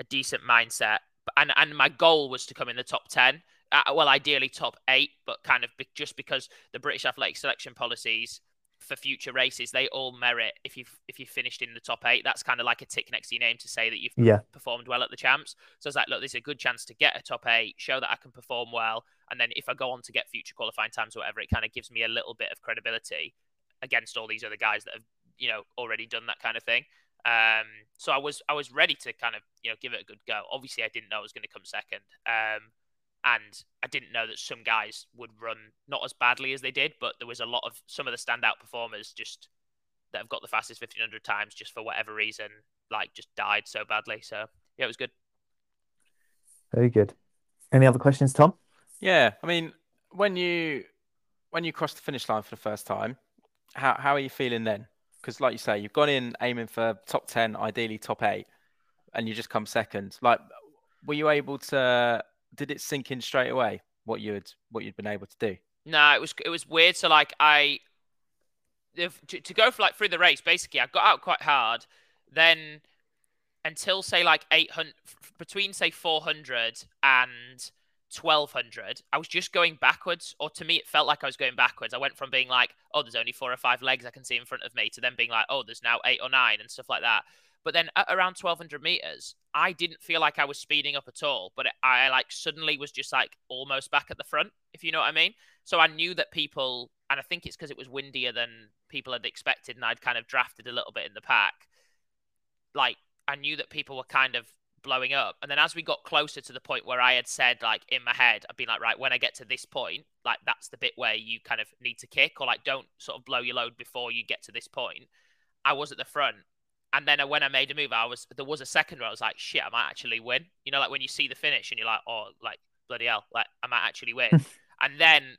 a decent mindset, and and my goal was to come in the top 10. Uh, well, ideally top eight, but kind of be, just because the British athletic selection policies for future races, they all merit if you've if you finished in the top eight. That's kind of like a tick next to your name to say that you've Yeah. performed well at the champs. So it's like, look, there's a good chance to get a top eight, show that I can perform well, and then if I go on to get future qualifying times or whatever, it kind of gives me a little bit of credibility against all these other guys that have you know already done that kind of thing. Um, so I was I was ready to kind of you know give it a good go. Obviously, I didn't know I was going to come second. Um, and I didn't know that some guys would run not as badly as they did, but there was a lot of some of the standout performers just that have got the fastest 1500 times just for whatever reason, like just died so badly. So yeah, it was good. Very good. Any other questions, Tom? Yeah, I mean, when you when you cross the finish line for the first time, how how are you feeling then? Because like you say, you've gone in aiming for top ten, ideally top eight, and you just come second. Like, were you able to? Did it sink in straight away what you'd what you'd been able to do? No, it was it was weird. So like I, if, to, to go for like through the race, basically I got out quite hard. Then until say like 800 between say 400 and 1200 i was just going backwards or to me it felt like i was going backwards i went from being like oh there's only four or five legs i can see in front of me to then being like oh there's now eight or nine and stuff like that but then at around 1200 meters i didn't feel like i was speeding up at all but i like suddenly was just like almost back at the front if you know what i mean so i knew that people and i think it's because it was windier than people had expected and i'd kind of drafted a little bit in the pack like I knew that people were kind of blowing up. And then as we got closer to the point where I had said, like in my head, I'd been like, right, when I get to this point, like that's the bit where you kind of need to kick or like don't sort of blow your load before you get to this point. I was at the front. And then when I made a move, I was there was a second where I was like, shit, I might actually win. You know, like when you see the finish and you're like, oh, like bloody hell, like I might actually win. [LAUGHS] and then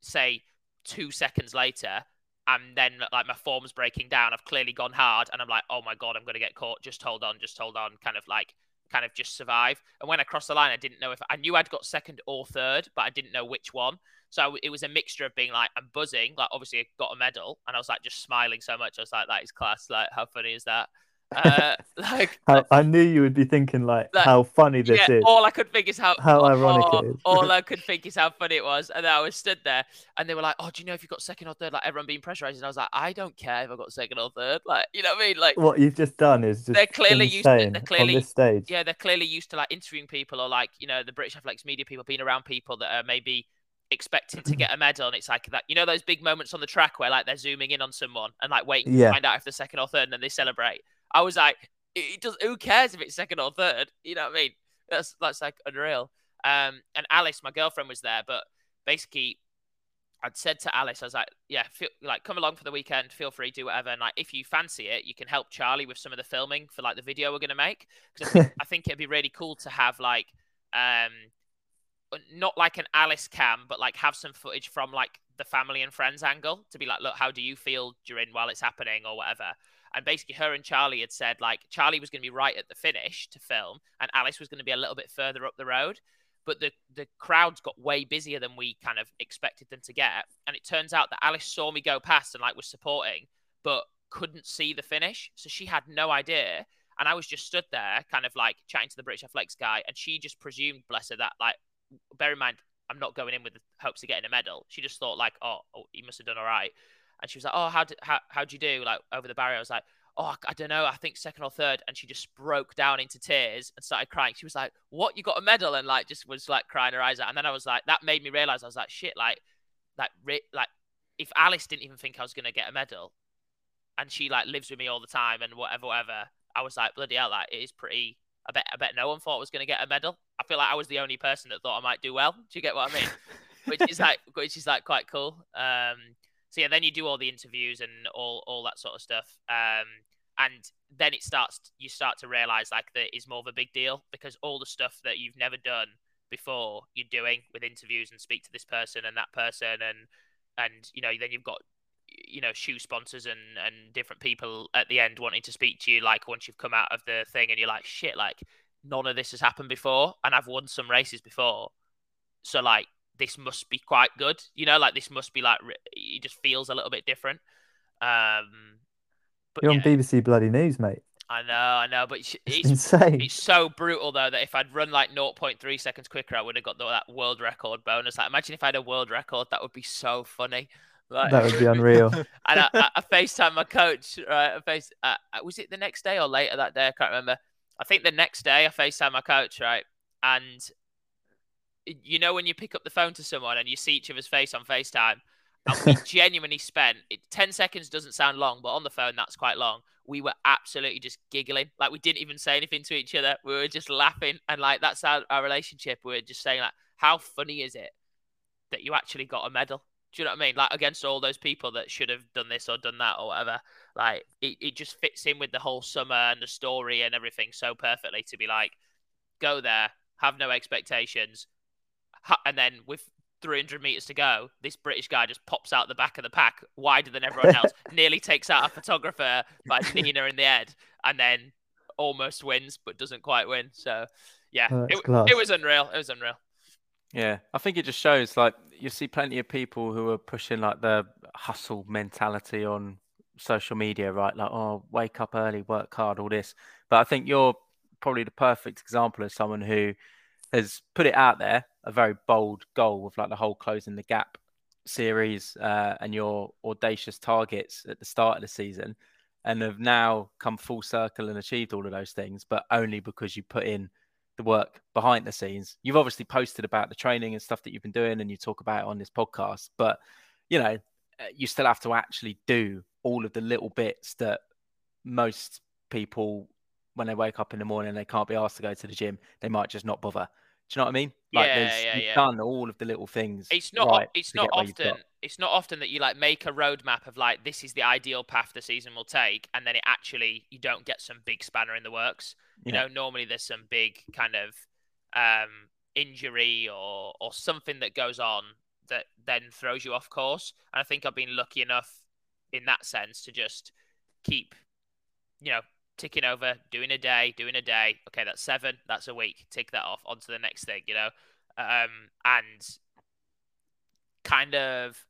say two seconds later, and then like my form's breaking down. I've clearly gone hard, and I'm like, oh my god, I'm gonna get caught. Just hold on, just hold on. Kind of like, kind of just survive. And when I crossed the line, I didn't know if I knew I'd got second or third, but I didn't know which one. So it was a mixture of being like, I'm buzzing, like obviously I got a medal, and I was like just smiling so much. I was like, that is class. Like, how funny is that? Uh, [LAUGHS] like, How, I knew you would be thinking like, Like, how funny this yeah, is. all I could think is how How ironic it all, is. all I [LAUGHS] could think is how funny it was, and then I was stood there, and they were like, "Oh, do you know if you got second or third? Like everyone being pressurized." And I was like, "I don't care if I got second or third. Like, you know what I mean? Like, What you've just done is just They're clearly used to- they're clearly- on this stage. yeah, they're clearly used to like interviewing people or like you know the British athletics media people being around people that are maybe expecting to [CLEARS THROAT] get a medal, and it's like that. You know those big moments on the track where like they're zooming in on someone and like waiting Yeah. to find out if they're second or third, and then they celebrate. I was like, it, it does. Who cares if it's second or third? You know what I mean? That's that's like unreal. Um, and Alice, my girlfriend, was there, but basically, I'd said to Alice, I was like, yeah, feel, like come along for the weekend, feel free, do whatever, and like if you fancy it, you can help Charlie with some of the filming for like the video we're gonna make. Because I think, [LAUGHS] I think it'd be really cool to have like, um, not like an Alice cam, but like have some footage from like the family and friends angle to be like, look, how do you feel during while it's happening or whatever. And basically, her and Charlie had said like Charlie was going to be right at the finish to film, and Alice was going to be a little bit further up the road. But the the crowds got way busier than we kind of expected them to get, and it turns out that Alice saw me go past and like was supporting, but couldn't see the finish, so she had no idea. And I was just stood there, kind of like chatting to the British Athletics guy, and she just presumed, bless her, that like, bear in mind, I'm not going in with the hopes of getting a medal. She just thought like, oh, oh he must have done all right. And she was like, oh, how did how how'd you do like over the barrier? I was like, oh, I- I don't know, I think second or third. And she just broke down into tears and started crying. She was like, what? You got a medal? And like just was like crying her eyes out. And then I was like, that made me realize I was like, shit, like, like, like, if Alice didn't even think I was gonna get a medal, and she like lives with me all the time and whatever, whatever, I was like, bloody hell, like it is pretty. I bet, I bet no one thought I was gonna get a medal. I feel like I was the only person that thought I might do well. Do you get what I mean? [LAUGHS] which is like which is like quite cool. Um, so yeah, then you do all the interviews and all all that sort of stuff. Um, and then it starts. You start to realize like that is more of a big deal because all the stuff that you've never done before you're doing with interviews and speak to this person and that person and and you know then you've got you know shoe sponsors and and different people at the end wanting to speak to you like once you've come out of the thing and you're like shit like none of this has happened before and I've won some races before so like this must be quite good you know like this must be like it just feels a little bit different um but You're on BBC Bloody News, mate. I know I know but it's, It's it's insane. it's so brutal though that if I'd run like 0.3 seconds quicker, I would have got the, that world record bonus. Like, imagine if I had a world record, that would be so funny. Like, That would be unreal. [LAUGHS] and I, I, I FaceTime my coach, right? I face, uh, was it the next day or later that day? I can't remember. I think the next day I FaceTime my coach, right? And you know when you pick up the phone to someone and you see each other's face on FaceTime, and we [LAUGHS] genuinely spent it, 10 seconds doesn't sound long, but on the phone that's quite long. We were absolutely just giggling. Like we didn't even say anything to each other. We were just laughing. And like that's our, our relationship. We were just saying like, how funny is it that you actually got a medal? Do you know what I mean? Like against all those people that should have done this or done that or whatever. Like it, it just fits in with the whole summer and the story and everything so perfectly to be like, go there, have no expectations, ha- and then with 300 meters to go, this British guy just pops out the back of the pack wider than everyone else, [LAUGHS] nearly takes out a photographer by [LAUGHS] Nina in the head, and then almost wins but doesn't quite win. So yeah, Oh, it, it was unreal. It was unreal. Yeah, I think it just shows like you see plenty of people who are pushing like the hustle mentality on social media, right? Like, oh, wake up early, work hard, all this. But I think you're probably the perfect example of someone who has put it out there, a very bold goal with like the whole closing the gap series uh, and your audacious targets at the start of the season, and have now come full circle and achieved all of those things, but only because you put in the work behind the scenes. You've obviously posted about the training and stuff that you've been doing, and you talk about on this podcast. But you know, uh, you still have to actually do all of the little bits that most people, when they wake up in the morning, they can't be asked to go to the gym. They might just not bother. Do you know what I mean? Like, Yeah, there's- yeah, you've yeah. done all of the little things. It's not. right it's not get where you've got. often. It's not often that you like make a roadmap of like this is the ideal path the season will take, and then it actually you don't get some big spanner in the works. You Yeah. know, normally there's some big kind of um, injury or or something that goes on that then throws you off course. And I think I've been lucky enough in that sense to just keep, you know, ticking over, doing a day, doing a day. Okay, that's seven. That's a week. Tick that off. On to the next thing. You know, um, and kind of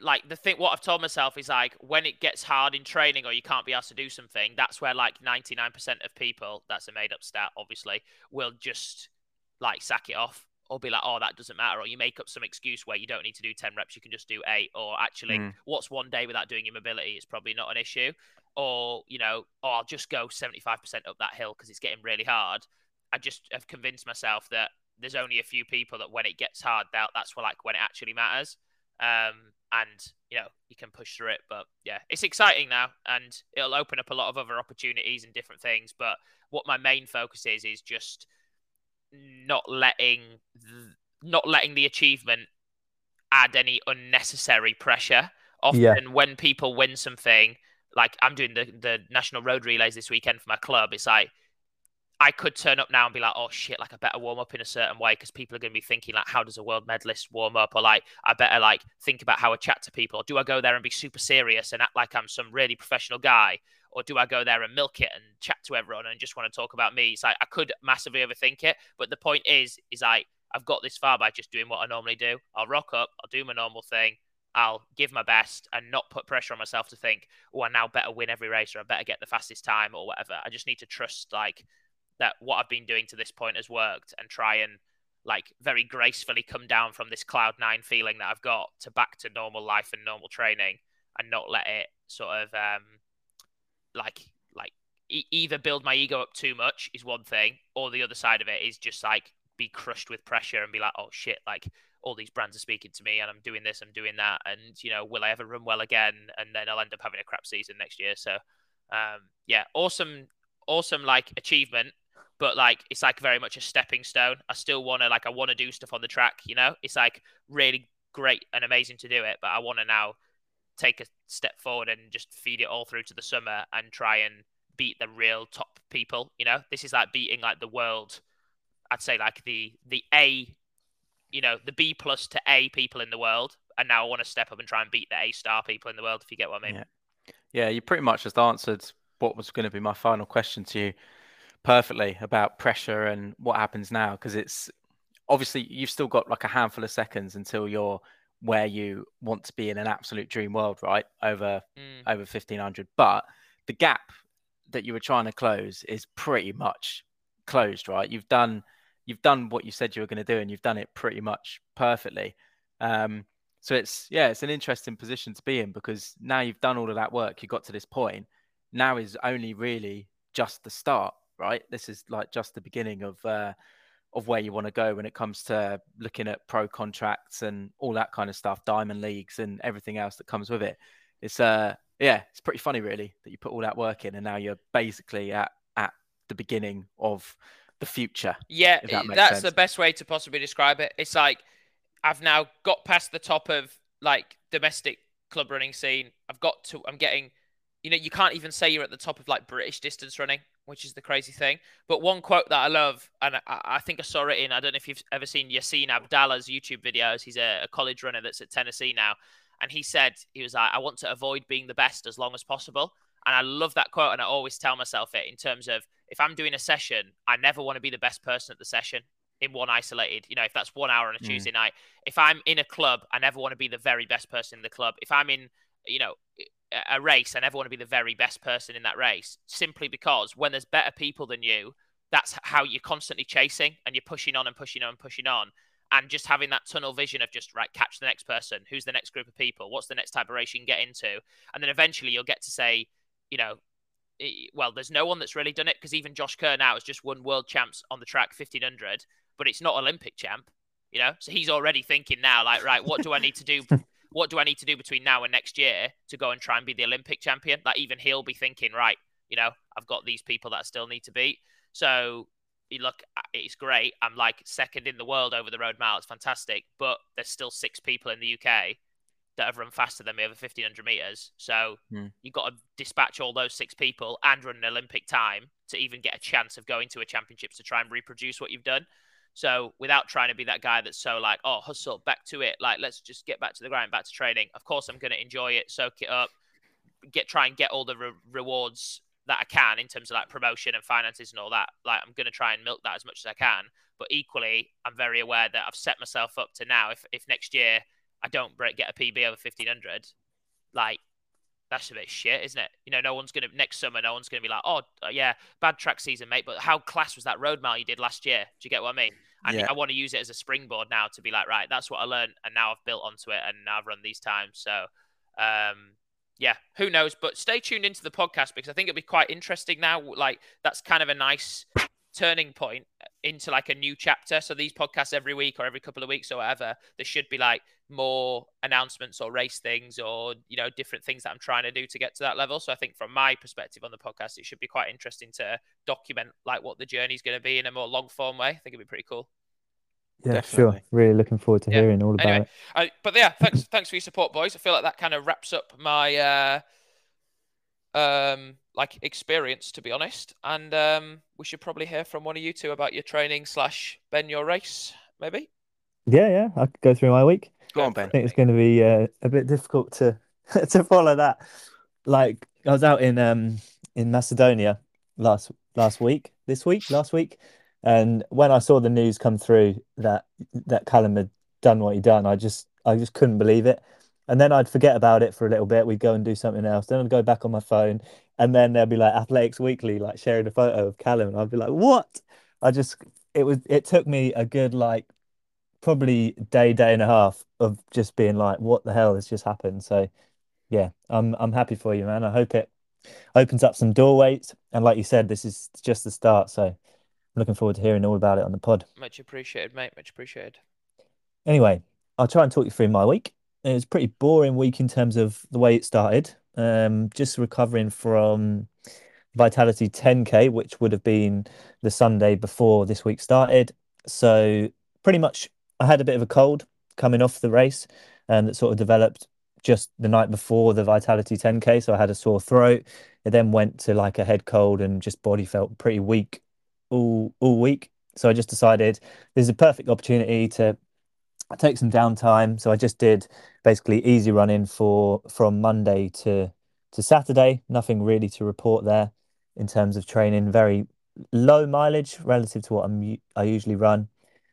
like the thing what I've told myself is like when it gets hard in training or you can't be asked to do something, that's where like 99% of people, that's a made up stat obviously, will just like sack it off or be like, oh, that doesn't matter. Or you make up some excuse where you don't need to do 10 reps, you can just do eight. Or actually, Mm. what's one day without doing your mobility? It's probably not an issue. Or, you know, oh, I'll just go 75% up that hill because it's getting really hard. I just have convinced myself that there's only a few people that when it gets hard, that that's when, like when it actually matters. Um, and you know you can push through it. But yeah, it's exciting now, and it'll open up a lot of other opportunities and different things. But what my main focus is is just not letting not letting the achievement add any unnecessary pressure. Often, yeah. when people win something, like I'm doing the the national road relays this weekend for my club, it's like I could turn up now and be like, oh shit, like I better warm up in a certain way because people are going to be thinking like, how does a world medalist warm up? Or like, I better like think about how I chat to people. Or do I go there and be super serious and act like I'm some really professional guy? Or do I go there and milk it and chat to everyone and just want to talk about me? It's like I could massively overthink it, but the point is, is like I've got this far by just doing what I normally do. I'll rock up, I'll do my normal thing, I'll give my best and not put pressure on myself to think, oh, I now better win every race or I better get the fastest time or whatever. I just need to trust like that what I've been doing to this point has worked and try and like very gracefully come down from this cloud nine feeling that I've got to back to normal life and normal training and not let it sort of um like like e- either build my ego up too much is one thing or the other side of it is just like be crushed with pressure and be like oh shit like all these brands are speaking to me and I'm doing this I'm doing that and you know will I ever run well again? And then I'll end up having a crap season next year. So um yeah awesome awesome like achievement but like it's like very much a stepping stone. I still want to like I want to do stuff on the track, you know. It's like really great and amazing to do it, but I want to now take a step forward and just feed it all through to the summer and try and beat the real top people, you know. This is like beating like the world I'd say like the the A you know, the B plus to A people in the world, and now I want to step up and try and beat the A star people in the world if you get what I mean. Yeah. Yeah, you pretty much just answered what was going to be my final question to you perfectly about pressure and what happens now because it's obviously you've still got like a handful of seconds until you're where you want to be in an absolute dream world, right? Over mm. over fifteen hundred, but the gap that you were trying to close is pretty much closed, right? You've done you've done what you said you were going to do, and you've done it pretty much perfectly. Um, so it's yeah, it's an interesting position to be in because now you've done all of that work, you got to this point. Now is only really just the start right? This is like just the beginning of uh, of where you want to go when it comes to looking at pro contracts and all that kind of stuff, diamond leagues and everything else that comes with it. It's uh yeah, it's pretty funny really that you put all that work in and now you're basically at at the beginning of the future. Yeah, that that's sense. the best way to possibly describe it. It's like I've now got past the top of like domestic club running scene. I've got to I'm getting you know, you can't even say you're at the top of like British distance running which is the crazy thing. But one quote that I love, and I, I, think I saw it in, I don't know if you've ever seen Yaseen Abdalla's YouTube videos. He's a, a, college runner that's at Tennessee now. And he said, he was like, I want to avoid being the best as long as possible. And I love that quote. And I always tell myself it in terms of if I'm doing a session, I never want to be the best person at the session in one isolated, you know, if that's one hour on a mm. Tuesday night. If I'm in a club, I never want to be the very best person in the club. If I'm in, you know, a race, never want to be the very best person in that race, simply because when there's better people than you, that's how you're constantly chasing and you're pushing on and pushing on and pushing on. And just having that tunnel vision of just, right, catch the next person. Who's the next group of people? What's the next type of race you can get into? And then eventually you'll get to say, you know, well, there's no one that's really done it because even Josh Kerr now has just won world champs on the track 1500, but it's not Olympic champ, you know? So he's already thinking now, like, right, what do I need to do [LAUGHS] what do I need to do between now and next year to go and try and be the Olympic champion? Like even he'll be thinking, right, you know, I've got these people that I still need to beat. So you look, it's great. I'm like second in the world over the road mile. It's fantastic, but there's still six people in the UK that have run faster than me over 1500 meters. So mm. you've got to dispatch all those six people and run an Olympic time to even get a chance of going to a championships to try and reproduce what you've done. So without trying to be that guy that's so like, oh, hustle, back to it. Like, let's just get back to the grind, back to training. Of course, I'm going to enjoy it, soak it up, get try and get all the re- rewards that I can in terms of like promotion and finances and all that. Like, I'm going to try and milk that as much as I can. But equally, I'm very aware that I've set myself up to now. If if next year I don't break, get a PB over 1500, like that's a bit shit, isn't it? You know, no one's gonna next summer. No one's gonna be like, oh uh, yeah, bad track season, mate. But how class was that road mile you did last year? Do you get what I mean? And yeah. I want to use it as a springboard now to be like, right, that's what I learned, and now I've built onto it, and now I've run these times. So, um, yeah, who knows? But stay tuned into the podcast because I think it'll be quite interesting now. Like that's kind of a nice turning point into like a new chapter. So these podcasts every week or every couple of weeks or whatever, there should be like more announcements or race things or you know different things that I'm trying to do to get to that level. So I think from my perspective on the podcast, it should be quite interesting to document like what the journey is going to be in a more long form way. I think it'd be pretty cool. Yeah, Definitely. sure. Really looking forward to Yeah. hearing all about Anyway, it. I, but yeah, thanks thanks for your support, boys. I feel like that kind of wraps up my uh um like experience to be honest. And um we should probably hear from one of you two about your training slash Ben your race, maybe. Yeah, yeah. I could go through my week. Go on, Ben. I think it's going to be uh, a bit difficult to [LAUGHS] to follow that. Like I was out in um in Macedonia last last week, this week, last week, and when I saw the news come through that that Callum had done what he'd done, I just I just couldn't believe it. And then I'd forget about it for a little bit. We'd go and do something else. Then I'd go back on my phone, and then there'd be like Athletics Weekly, like sharing a photo of Callum, and I'd be like, "What?" I just it was it took me a good like probably day, day and a half of just being like, what the hell has just happened? So yeah, I'm I'm happy for you, man. I hope it opens up some doorways. And like you said, this is just the start. So I'm looking forward to hearing all about it on the pod. Much appreciated, mate. Much appreciated. Anyway, I'll try and talk you through my week. It was pretty boring week in terms of the way it started. Um, just recovering from Vitality 10K, which would have been the Sunday before this week started. So pretty much I had a bit of a cold coming off the race and that sort of developed just the night before the Vitality 10K. So I had a sore throat. It then went to like a head cold and just body felt pretty weak all all week. So I just decided this is a perfect opportunity to take some downtime. So I just did basically easy running for from Monday to to Saturday. Nothing really to report there in terms of training. Very low mileage relative to what I'm I usually run.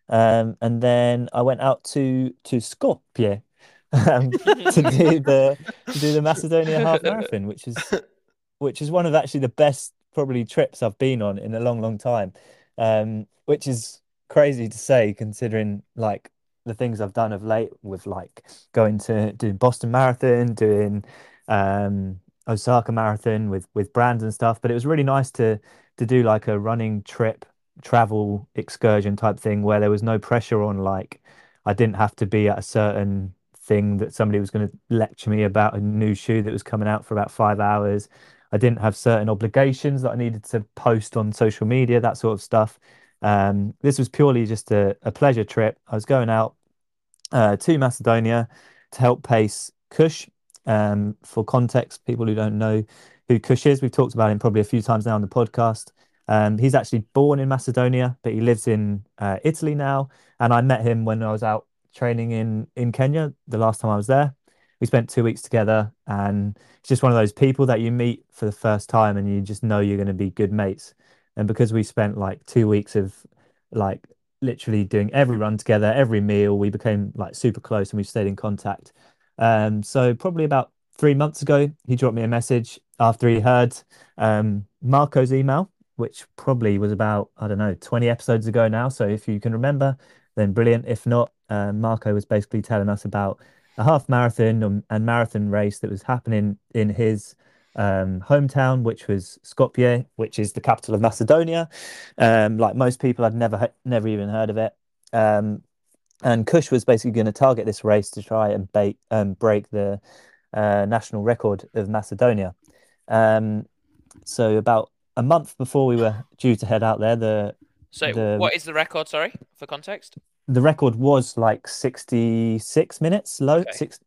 Um, and then I went out to to Skopje um, to do the to do the Macedonia half marathon, which is which is one of actually the best probably trips I've been on in a long, long time. Um, which is crazy to say considering like the things I've done of late with like going to doing Boston Marathon, doing um Osaka Marathon with with brands and stuff. But it was really nice to to do like a running trip, travel excursion type thing where there was no pressure on like I didn't have to be at a certain thing that somebody was going to lecture me about a new shoe that was coming out for about five hours. I didn't have certain obligations that I needed to post on social media, that sort of stuff. Um, this was purely just a, a pleasure trip. I was going out uh, to Macedonia to help pace Kush. Um, for context, people who don't know who Kush is, we've talked about him probably a few times now on the podcast. Um, he's actually born in Macedonia, but he lives in uh, Italy now. And I met him when I was out training in in Kenya the last time I was there. We spent two weeks together, and it's just one of those people that you meet for the first time, and you just know you're going to be good mates. And because we spent like two weeks of like literally doing every run together, every meal, we became like super close, and we've stayed in contact. Um, so probably about three months ago, he dropped me a message after he heard um, Marco's email, which probably was about, I don't know, 20 episodes ago now. So if you can remember, then brilliant. If not, uh, Marco was basically telling us about a half marathon and, and marathon race that was happening in his um, hometown, which was Skopje, which is the capital of Macedonia. Um, like most people, I'd never, never even heard of it. Um, and Kush was basically going to target this race to try and bait, um, break the uh, national record of Macedonia. Um, so about a month before we were due to head out there, the So The- what is the record? Sorry for context. the record was like 66 minutes low, Okay. six,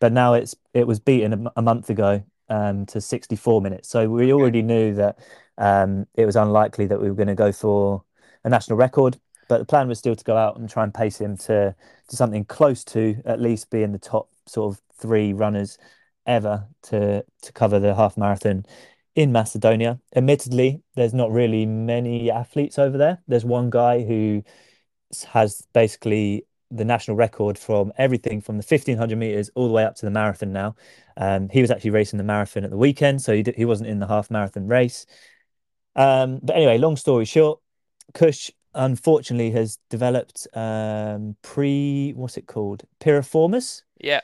but now it's it was beaten a month ago um, to 64 minutes. So we already knew that um, it was unlikely that we were going to go for a national record, but the plan was still to go out and try and pace him to to something close to at least being the top sort of three runners ever to to cover the half marathon in Macedonia. Admittedly, there's not really many athletes over there. There's one guy who has basically the national record from everything from the 1500 meters all the way up to the marathon now. Um, he was actually racing the marathon at the weekend, so he, d- he wasn't in the half marathon race. Um, but anyway, long story short, Kush unfortunately has developed um, pre, what's it called? Piriformis Yeah.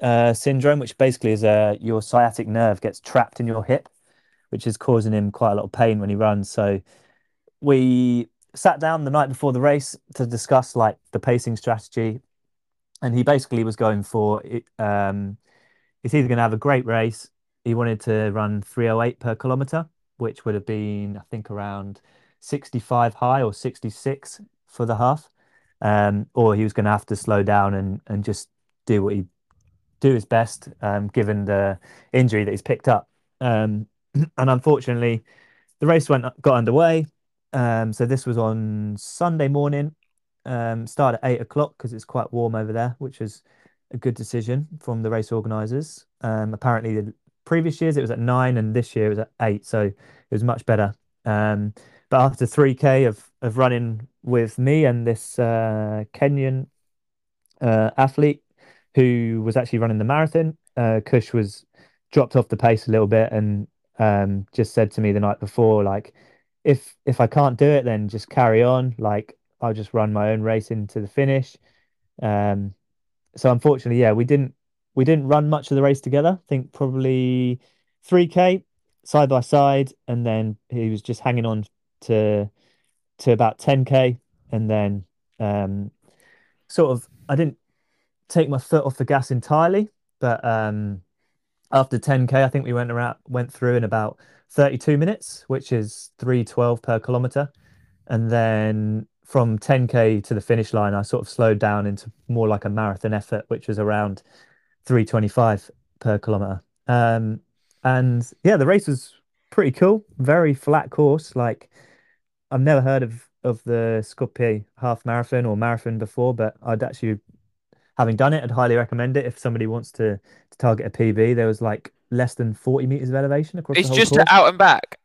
uh, syndrome, which basically is uh, your sciatic nerve gets trapped in your hip, which is causing him quite a lot of pain when he runs. So we sat down the night before the race to discuss like the pacing strategy, and he basically was going for. Um, he's either going to have a great race. He wanted to run 308 per kilometer, which would have been, I think, around 65 high or 66 for the half. Um, or he was going to have to slow down and, and just do what he do his best, um, given the injury that he's picked up. Um, [CLEARS THROAT] and unfortunately, the race went got underway. Um, so this was on Sunday morning. Um, started at eight o'clock because it's quite warm over there, which is a good decision from the race organisers. Um, apparently, the previous years it was at nine, and this year it was at eight, so it was much better. Um, but after three k of of running with me and this uh, Kenyan uh, athlete who was actually running the marathon, uh, Kush was dropped off the pace a little bit and um, just said to me the night before, like, if if I can't do it, then just carry on. Like, I'll just run my own race into the finish. Um, so unfortunately, yeah, we didn't we didn't run much of the race together. I think probably 3k side by side, and then he was just hanging on to to about 10k, and then um, sort of I didn't take my foot off the gas entirely, but um, after 10k, I think we went around went through in about 32 minutes, which is 312 per kilometer, and then from 10k to the finish line, I sort of slowed down into more like a marathon effort, which was around 325 per kilometer. Um, and yeah, the race was pretty cool, very flat course. Like I've never heard of of the Skopje half marathon or marathon before, but I'd actually, having done it, I'd highly recommend it if somebody wants to to target a PB. There was like less than 40 meters of elevation across It's the whole just course. out and back.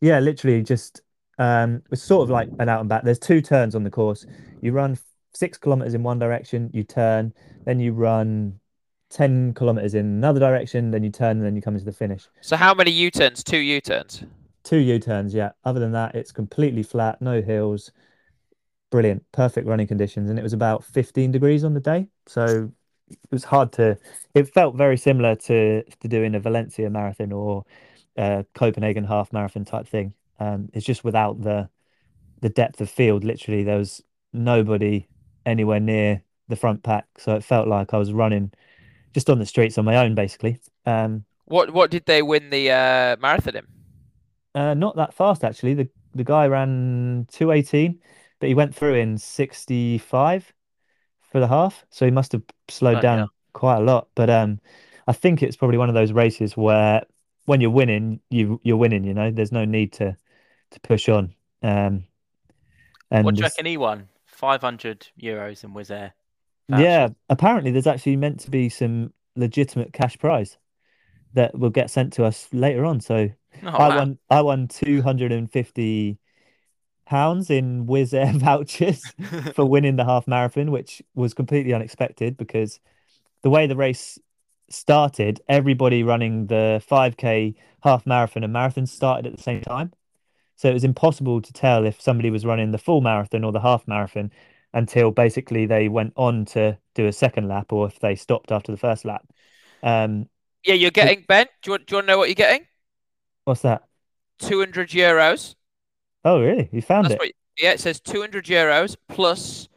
Yeah, literally just um it's sort of like an out and back. There's two turns on the course. You run six kilometers in one direction, you turn, then you run 10 kilometers in another direction, then you turn, and then you come into the finish. So how many U-turns? Two U-turns. Two U-turns, yeah. Other than that, it's completely flat, no hills. Brilliant, perfect running conditions. And it was about 15 degrees on the day. So it was hard to it felt very similar to to doing a Valencia marathon or a Copenhagen half marathon type thing. Um, it's just without the the depth of field. Literally, there was nobody anywhere near the front pack, so it felt like I was running just on the streets on my own, basically. Um, What what did they win the uh, marathon in? uh, not that fast actually. The the guy ran two eighteen, but he went through in sixty five for the half, so he must have slowed Bloody down hell. quite a lot. But um, I think it's probably one of those races where when you're winning, you you're winning. You know, there's no need to to push on. Um, and What do you reckon he won? 500 euros in Wizz Air. yeah, apparently there's actually meant to be some legitimate cash prize that will get sent to us later on. So Oh, I wow. won I won 250 pounds in Wizz Air [LAUGHS] vouchers [LAUGHS] for winning the half marathon, which was completely unexpected because the way the race started, everybody running the 5k half marathon and marathon started at the same time. So it was impossible to tell if somebody was running the full marathon or the half marathon until basically they went on to do a second lap or if they stopped after the first lap. Um, Yeah, you're getting Ben. Do you want, do you want to know what you're getting? what's that? 200 euros. Oh, really? You found That's it? what. Yeah, it says 200 euros plus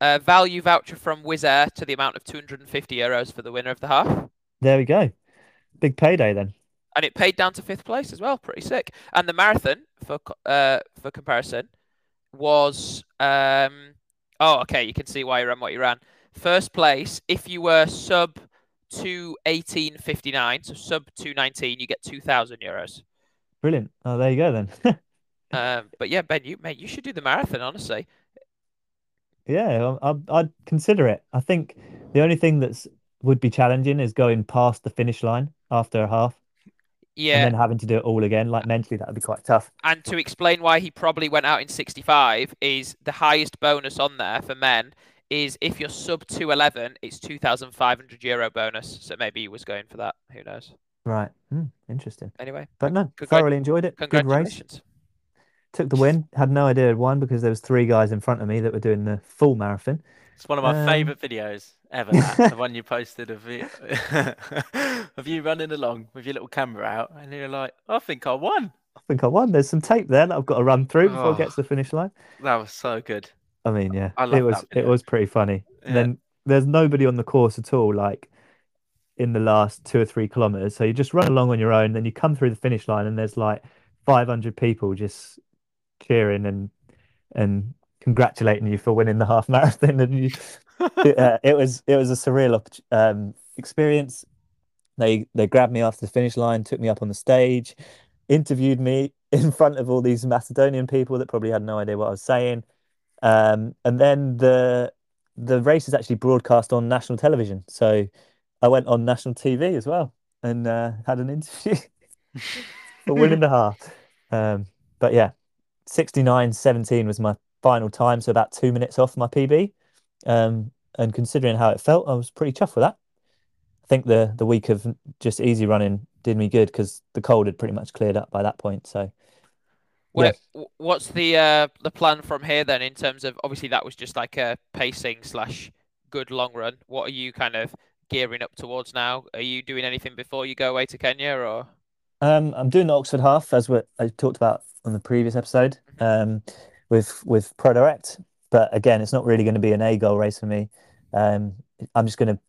a value voucher from Wizz Air to the amount of 250 euros for the winner of the half, There we go. Big payday then. And it paid down to fifth place as well. Pretty sick. And the marathon for uh for comparison was um oh okay you can see why you ran what you ran. First place if you were sub 218.59 so sub 219 you get 2,000 euros. Brilliant. Oh, there you go then. [LAUGHS] Um, but yeah, Ben, you mate, you should do the marathon. Honestly, Yeah, I'd, I'd consider it. I think the only thing that's would be challenging is going past the finish line after a half yeah. and then having to do it all again. Like mentally, that would be quite tough. And to explain why he probably went out in 65 is the highest bonus on there for men is if you're sub 211, it's 2,500 euro bonus. So maybe he was going for that. Who knows? Right. Hmm, interesting. Anyway, But no, Congrat- thoroughly enjoyed it. Good race. Took the win. Had no idea I'd won because there was three guys in front of me that were doing the full marathon. It's one of my Um, favourite videos ever. That, the one you posted of you, [LAUGHS] of you running along with your little camera out, and you're like, "I think I won." I think I won. There's some tape there that I've got to run through before Oh. it gets to the oh, finish line. That was so good. I mean, yeah, I it was it was pretty funny. Yeah. Then there's nobody on the course at all, like in the last two or three kilometers. So you just run along on your own, then you come through the finish line, and there's like 500 people just cheering and and congratulating you for winning the half marathon. [LAUGHS] And you, uh, it was it was a surreal um, experience. They they grabbed me after the finish line, took me up on the stage, interviewed me [LAUGHS] in front of all these Macedonian people that probably had no idea what I was saying. Um, and then the the race is actually broadcast on national television. So I went on national TV as well and uh, had an [LAUGHS] interview for the half. Um, but yeah, 69.17 was my final time, so about two minutes off my PB. Um, and considering how it felt, I was pretty chuffed with that. I think the the week of just easy running did me good because the cold had pretty much cleared up by that point. So Where, w- what's the uh, the plan from here then in terms of obviously that was just like a pacing slash good long run. What are you kind of gearing up towards now? Are you doing anything before you go away to Kenya or? Um, I'm doing the Oxford half as what I talked about on the previous episode, um, with with Pro Direct. But again, it's not really going to be an A goal race for me. Um, I'm just going to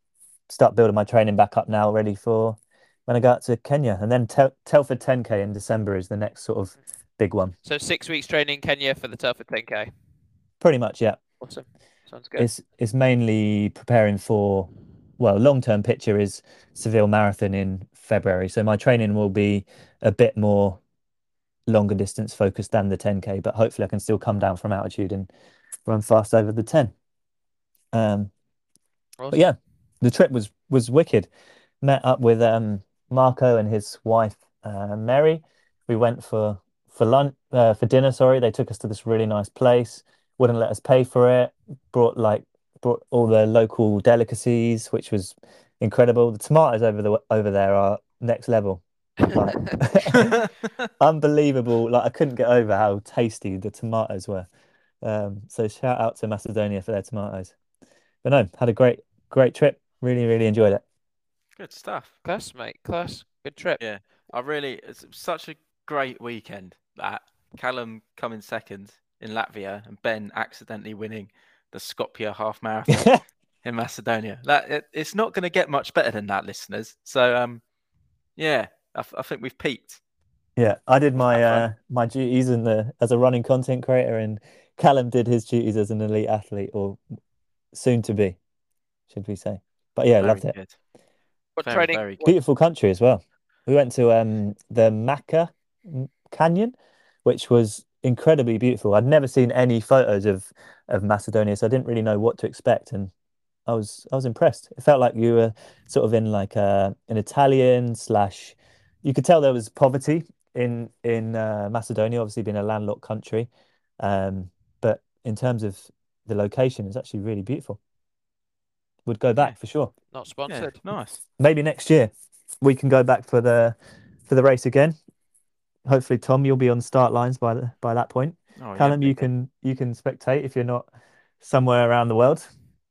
start building my training back up now, ready for when I go out to Kenya, and then Tel Telford 10K in December is the next sort of big one. So six weeks training Kenya for the Telford 10k. Pretty much, yeah. Awesome, sounds good. It's it's mainly preparing for, well, long term picture is Seville Marathon in February. So my training will be a bit more longer distance focused than the 10K, but hopefully I can still come down from altitude and run fast over the 10. Um, but yeah, the trip was was wicked. Met up with um Marco and his wife uh, Mary. We went for for lunch uh, for dinner. Sorry, they took us to this really nice place. Wouldn't let us pay for it. Brought like brought all the local delicacies, which was incredible. The tomatoes over the over there are next level. [LAUGHS] Like [LAUGHS] unbelievable. Like I couldn't get over how tasty the tomatoes were. Um, so shout out to Macedonia for their tomatoes. But no, had a great great trip. Really, really enjoyed it. Good stuff. Class, mate. Class. Good trip. Yeah. I really, it's such a great weekend that Callum coming second in Latvia and Ben accidentally winning the Skopje half marathon [LAUGHS] in Macedonia. That it, it's not going to get much better than that, listeners. So, um, yeah, I, f- I think we've peaked. Yeah, I did my uh my duties in the as a running content creator, and Callum did his duties as an elite athlete, or soon to be, should we say? But yeah, Very loved it. good. What Very, training? very. Beautiful country as well. We went to um the Matka Canyon, which was incredibly beautiful. I'd never seen any photos of of Macedonia, so I didn't really know what to expect, and I was I was impressed. It felt like you were sort of in like a an Italian slash. You could tell there was poverty in in uh, Macedonia, obviously being a landlocked country, um, but in terms of the location, it's actually really beautiful. Would go back for sure. Not Yeah, sponsored. nice. Maybe next year we can go back for the for the race again. Hopefully, Tom, you'll be on start lines by the by that point. Oh, yeah, Callum, you can you can spectate if you're not somewhere around the world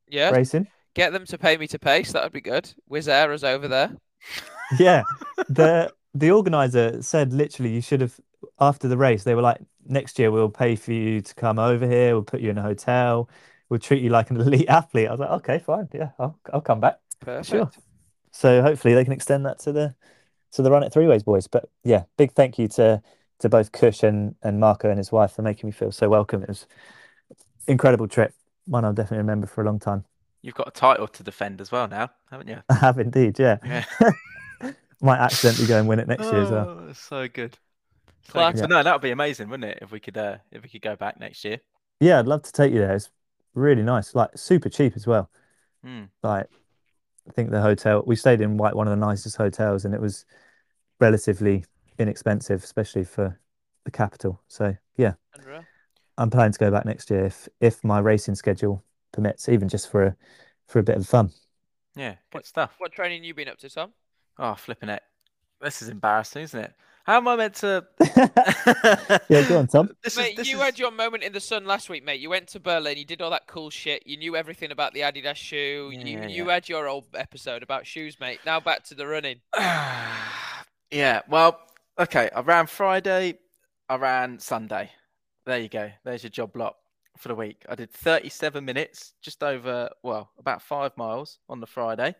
Yeah. racing. Get them to pay me to pace. That would be good. Wizz Air is over there. Yeah, [LAUGHS] the the organizer said literally you should have after the race. They were like, next year we'll pay for you to come over here. We'll put you in a hotel. We'll treat you like an [LAUGHS] elite athlete. I was like, okay, fine, yeah, I'll I'll come back. Perfect. So hopefully they can extend that to the to the Run It Three Ways boys. But yeah, big thank you to to both Kush and and Marco and his wife for making me feel so welcome. It was incredible trip. One I'll definitely remember for a long time. You've got a title to defend as well now, haven't you? [LAUGHS] I have indeed, yeah. Yeah. [LAUGHS] Might accidentally go and win it next year as well. Oh, so good. So, Class. good. So, no, that would be amazing, wouldn't it? If we could, uh, if we could go back next year. Yeah, I'd love to take you there. It's really nice, like super cheap as well. Hmm. Like I think the hotel we stayed in like one of the nicest hotels and it was relatively inexpensive, especially for the capital. So yeah, Unreal. I'm planning to go back next year if if my racing schedule permits, even just for a for a bit of fun. Yeah, good What- stuff. What training you been up to, Tom? Oh, flipping it. This is embarrassing, isn't it? How am I meant to? [LAUGHS] Yeah, go on, Tom. This is, Mate, this you is- had your moment in the sun last week, mate. You went to Berlin, you did all that cool shit, you knew everything about the Adidas shoe, you, Yeah, you yeah. had your old episode about shoes, mate. Now back to the running. [SIGHS] yeah, well, okay. I ran Friday, I ran Sunday. There you go. There's your job lot for the week. I did 37 minutes, just over, well, about five miles on the Friday.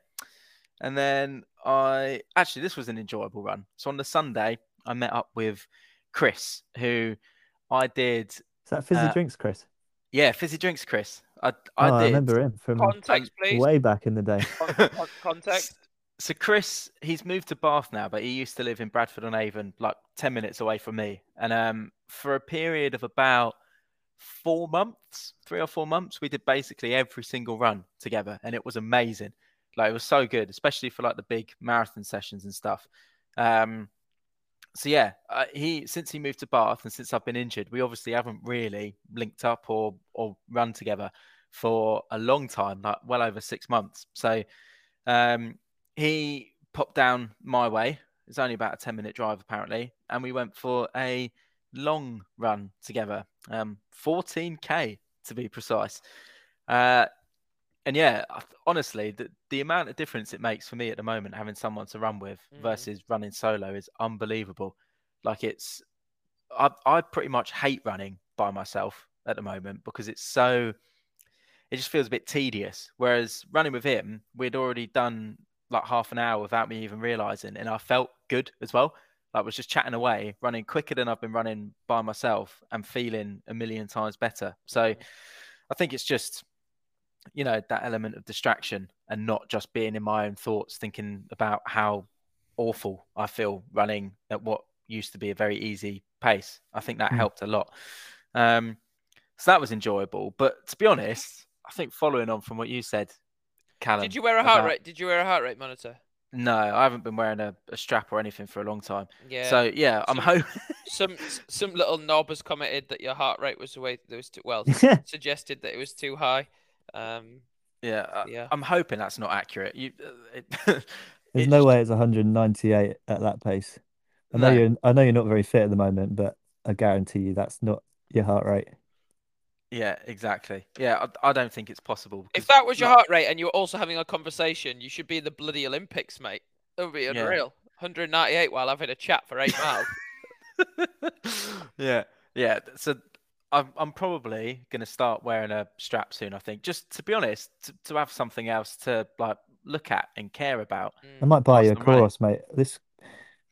And then I actually, this was an enjoyable run. So on the Sunday, I met up with Chris, who I did. Is that fizzy uh, drinks, Chris? Yeah, fizzy drinks, Chris. I, I, oh, I remember him from context, please. way back in the day. [LAUGHS] context. So Chris, he's moved to Bath now, but he used to live in Bradford on Avon, like ten minutes away from me. And um, for a period of about four months, three or four months, we did basically every single run together, and it was amazing. Like it was so good, especially for like the big marathon sessions and stuff. Um, so yeah, uh, he since he moved to Bath and since I've been injured, we obviously haven't really linked up or or run together for a long time, like well over six months. So um, he popped down my way. It's only about a ten minute drive apparently, and we went for a long run together, um, 14k to be precise. Uh, and yeah, honestly, the, the amount of difference it makes for me at the moment having someone to run with mm. versus running solo is unbelievable. Like it's, I, I pretty much hate running by myself at the moment because it's so, it just feels a bit tedious. Whereas running with him, we'd already done like half an hour without me even realizing, and I felt good as well. Like was just chatting away, running quicker than I've been running by myself, and feeling a million times better. So, I think it's just you know that element of distraction and not just being in my own thoughts, thinking about how awful I feel running at what used to be a very easy pace. I think that mm. helped a lot. Um, so that was enjoyable. But to be honest, I think following on from what you said, Callum. Did you wear a heart about... rate? Did you wear a heart rate monitor? No, I haven't been wearing a, a, strap or anything for a long time. Yeah. So yeah, I'm hoping [LAUGHS] some some little knob has commented that your heart rate was the way that was too well [LAUGHS] suggested that it was too high. Um, yeah, yeah. I'm hoping that's not accurate. You, uh, it, [LAUGHS] There's no just... way it's 198 at that pace. I know no. you're I know you're not very fit at the moment, but I guarantee you that's not your heart rate. Yeah, exactly. Yeah, I, I don't think it's possible. If that was your heart rate and you were also having a conversation, you should be in the bloody Olympics, mate. That would be unreal. Yeah. 198 while having a chat for eight miles. [LAUGHS] yeah, yeah. So I'm, I'm probably going to start wearing a strap soon. I think, just to be honest, to, to have something else to like look at and care about. I might buy you a Coros, mate. This,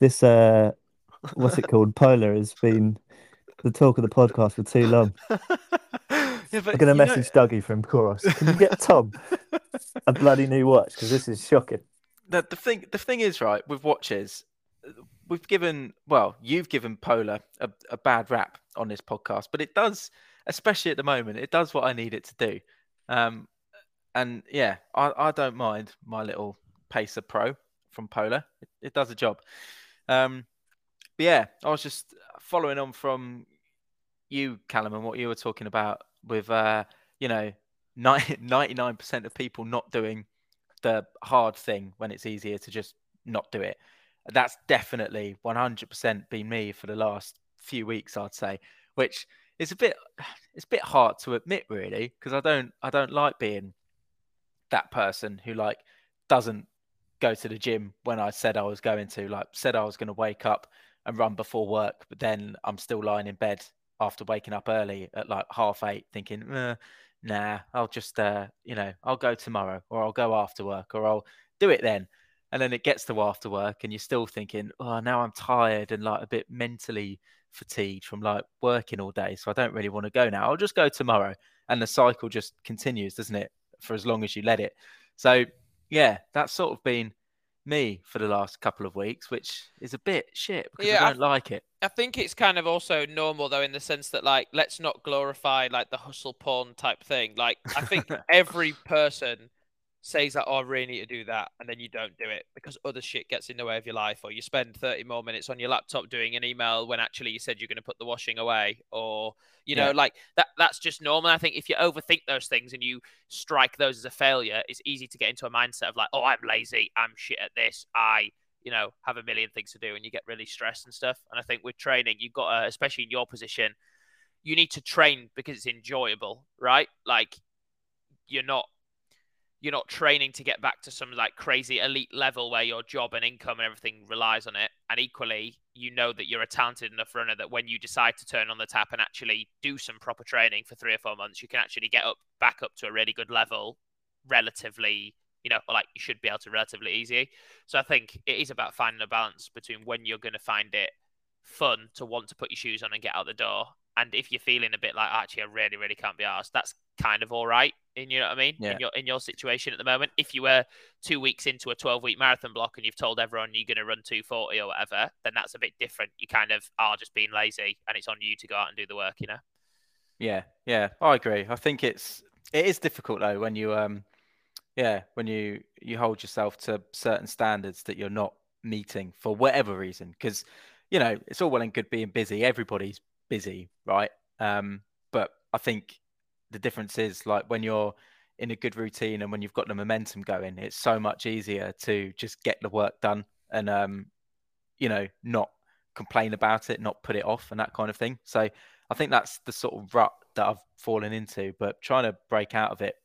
this, uh, what's it called? Polar has been the talk of the podcast for too long. [LAUGHS] Yeah, I'm going to message know... Dougie from Coros. Can you get Tom a bloody new watch? Because this is shocking. The, the thing, the thing is, right, with watches, we've given, well, you've given Polar a, a bad rap on this podcast, but it does, especially at the moment, it does what I need it to do. Um, and yeah, I, I don't mind my little Pacer Pro from Polar. It, it does a job. Um, but yeah, I was just following on from you, Callum, and what you were talking about with uh, you know 99% [LAUGHS] of people not doing the hard thing when it's easier to just not do it. That's definitely 100% been me for the last few weeks, I'd say, which is a bit [SIGHS] it's a bit hard to admit really because I don't I don't like being that person who like doesn't go to the gym when I said I was going to like said I was going to wake up and run before work but then I'm still lying in bed after waking up early at like half eight, thinking, eh, nah, I'll just, uh, you know, I'll go tomorrow or I'll go after work or I'll do it then. And then it gets to after work and you're still thinking, oh, now I'm tired and like a bit mentally fatigued from like working all day. So I don't really want to go now. I'll just go tomorrow. And the cycle just continues, doesn't it? For as long as you let it. So yeah, that's sort of been me for the last couple of weeks, which is a bit shit because yeah, I don't I, like it. I think it's kind of also normal though, in the sense that like let's not glorify like the hustle porn type thing. Like I think [LAUGHS] every person says that, oh, I really need to do that, and then you don't do it because other shit gets in the way of your life, or you spend 30 more minutes on your laptop doing an email when actually you said you're going to put the washing away, or you know, yeah. like that. That's just normal. I think if you overthink those things and you strike those as a failure, it's easy to get into a mindset of like, oh, I'm lazy, I'm shit at this, I you know have a million things to do, and you get really stressed and stuff. And I think with training, you've got to, especially in your position, you need to train because it's enjoyable, right? Like you're not you're not training to get back to some like crazy elite level where your job and income and everything relies on it. And equally, you know that you're a talented enough runner that when you decide to turn on the tap and actually do some proper training for three or four months, you can actually get up back up to a really good level relatively, you know, like you should be able to relatively easy. So I think it is about finding a balance between when you're going to find it fun to want to put your shoes on and get out the door. And if you're feeling a bit like actually I really, really can't be asked, that's kind of all right in you know what I mean Yeah. in your in your situation at the moment. If you were two weeks into a twelve week marathon block and you've told everyone you're going to run two forty or whatever, then that's a bit different. You kind of are just being lazy, and it's on you to go out and do the work. You know. Yeah, yeah, I agree. I think it's it is difficult though when you um yeah, when you you hold yourself to certain standards that you're not meeting for whatever reason because you know, it's all well and good being busy. Everybody's busy, right? Um but I think the difference is like when you're in a good routine and when you've got the momentum going, it's so much easier to just get the work done and um you know, not complain about it, not put it off and that kind of thing. So I think that's the sort of rut that I've fallen into, but trying to break out of it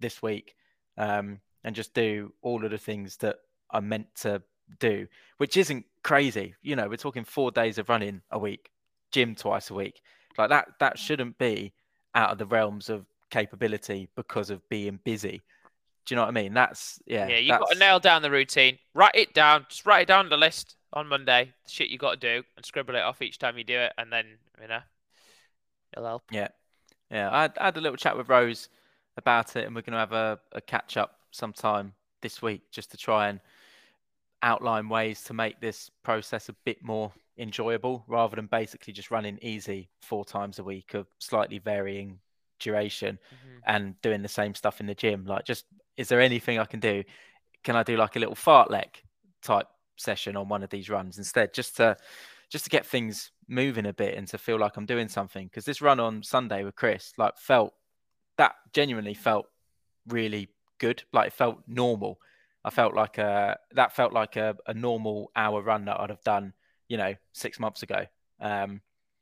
this week um, and just do all of the things that I'm meant to do, which isn't crazy. You know, we're talking four days of running a week, gym twice a week. Like that, that shouldn't be out of the realms of capability because of being busy. Do you know what I mean? That's yeah. Yeah, you got to nail down the routine. Write it down. Just write it down on the list on Monday. The shit you got to do, and scribble it off each time you do it, and then you know, it'll help. Yeah, yeah. I had, I had a little chat with Rose about it, and we're going to have a, a catch up sometime this week just to try and outline ways to make this process a bit more enjoyable rather than basically just running easy four times a week of slightly varying duration Mhm. and doing the same stuff in the gym. Like, just is there anything I can do? Can I do like a little fartlek type session on one of these runs instead, just to just to get things moving a bit and to feel like I'm doing something? Because this run on Sunday with Chris, like, felt that genuinely felt really good. Like, it felt normal. I felt like a that felt like a, a normal hour run that I'd have done, you know, six months ago. Um,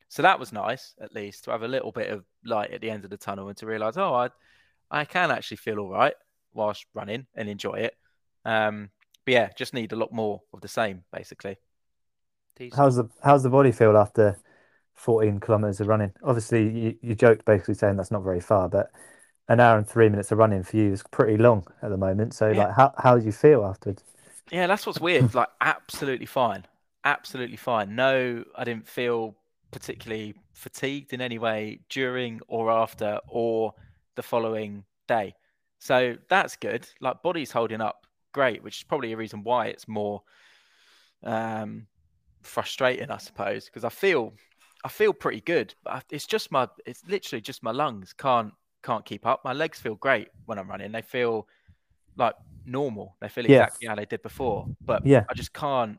so that was nice, at least, to have a little bit of light at the end of the tunnel and to realize, oh, I, I can actually feel all right whilst running and enjoy it. Um, but yeah, just need a lot more of the same, basically. How's the how's the body feel after 14 kilometers of running? Obviously, you, you joked basically saying that's not very far, but an hour and three minutes of running for you is pretty long at the moment. So, Yeah. like, how how do you feel afterwards? Yeah, that's what's weird. Like, absolutely fine. Absolutely fine. No, I didn't feel particularly fatigued in any way during or after or the following day. So that's good. Like, body's holding up great, which is probably a reason why it's more um, frustrating, I suppose, because I feel I feel pretty good, but it's just my it's literally just my lungs can't can't keep up. My legs feel great when I'm running. They feel like normal. They feel Yeah. exactly how they did before, but Yeah. I just can't.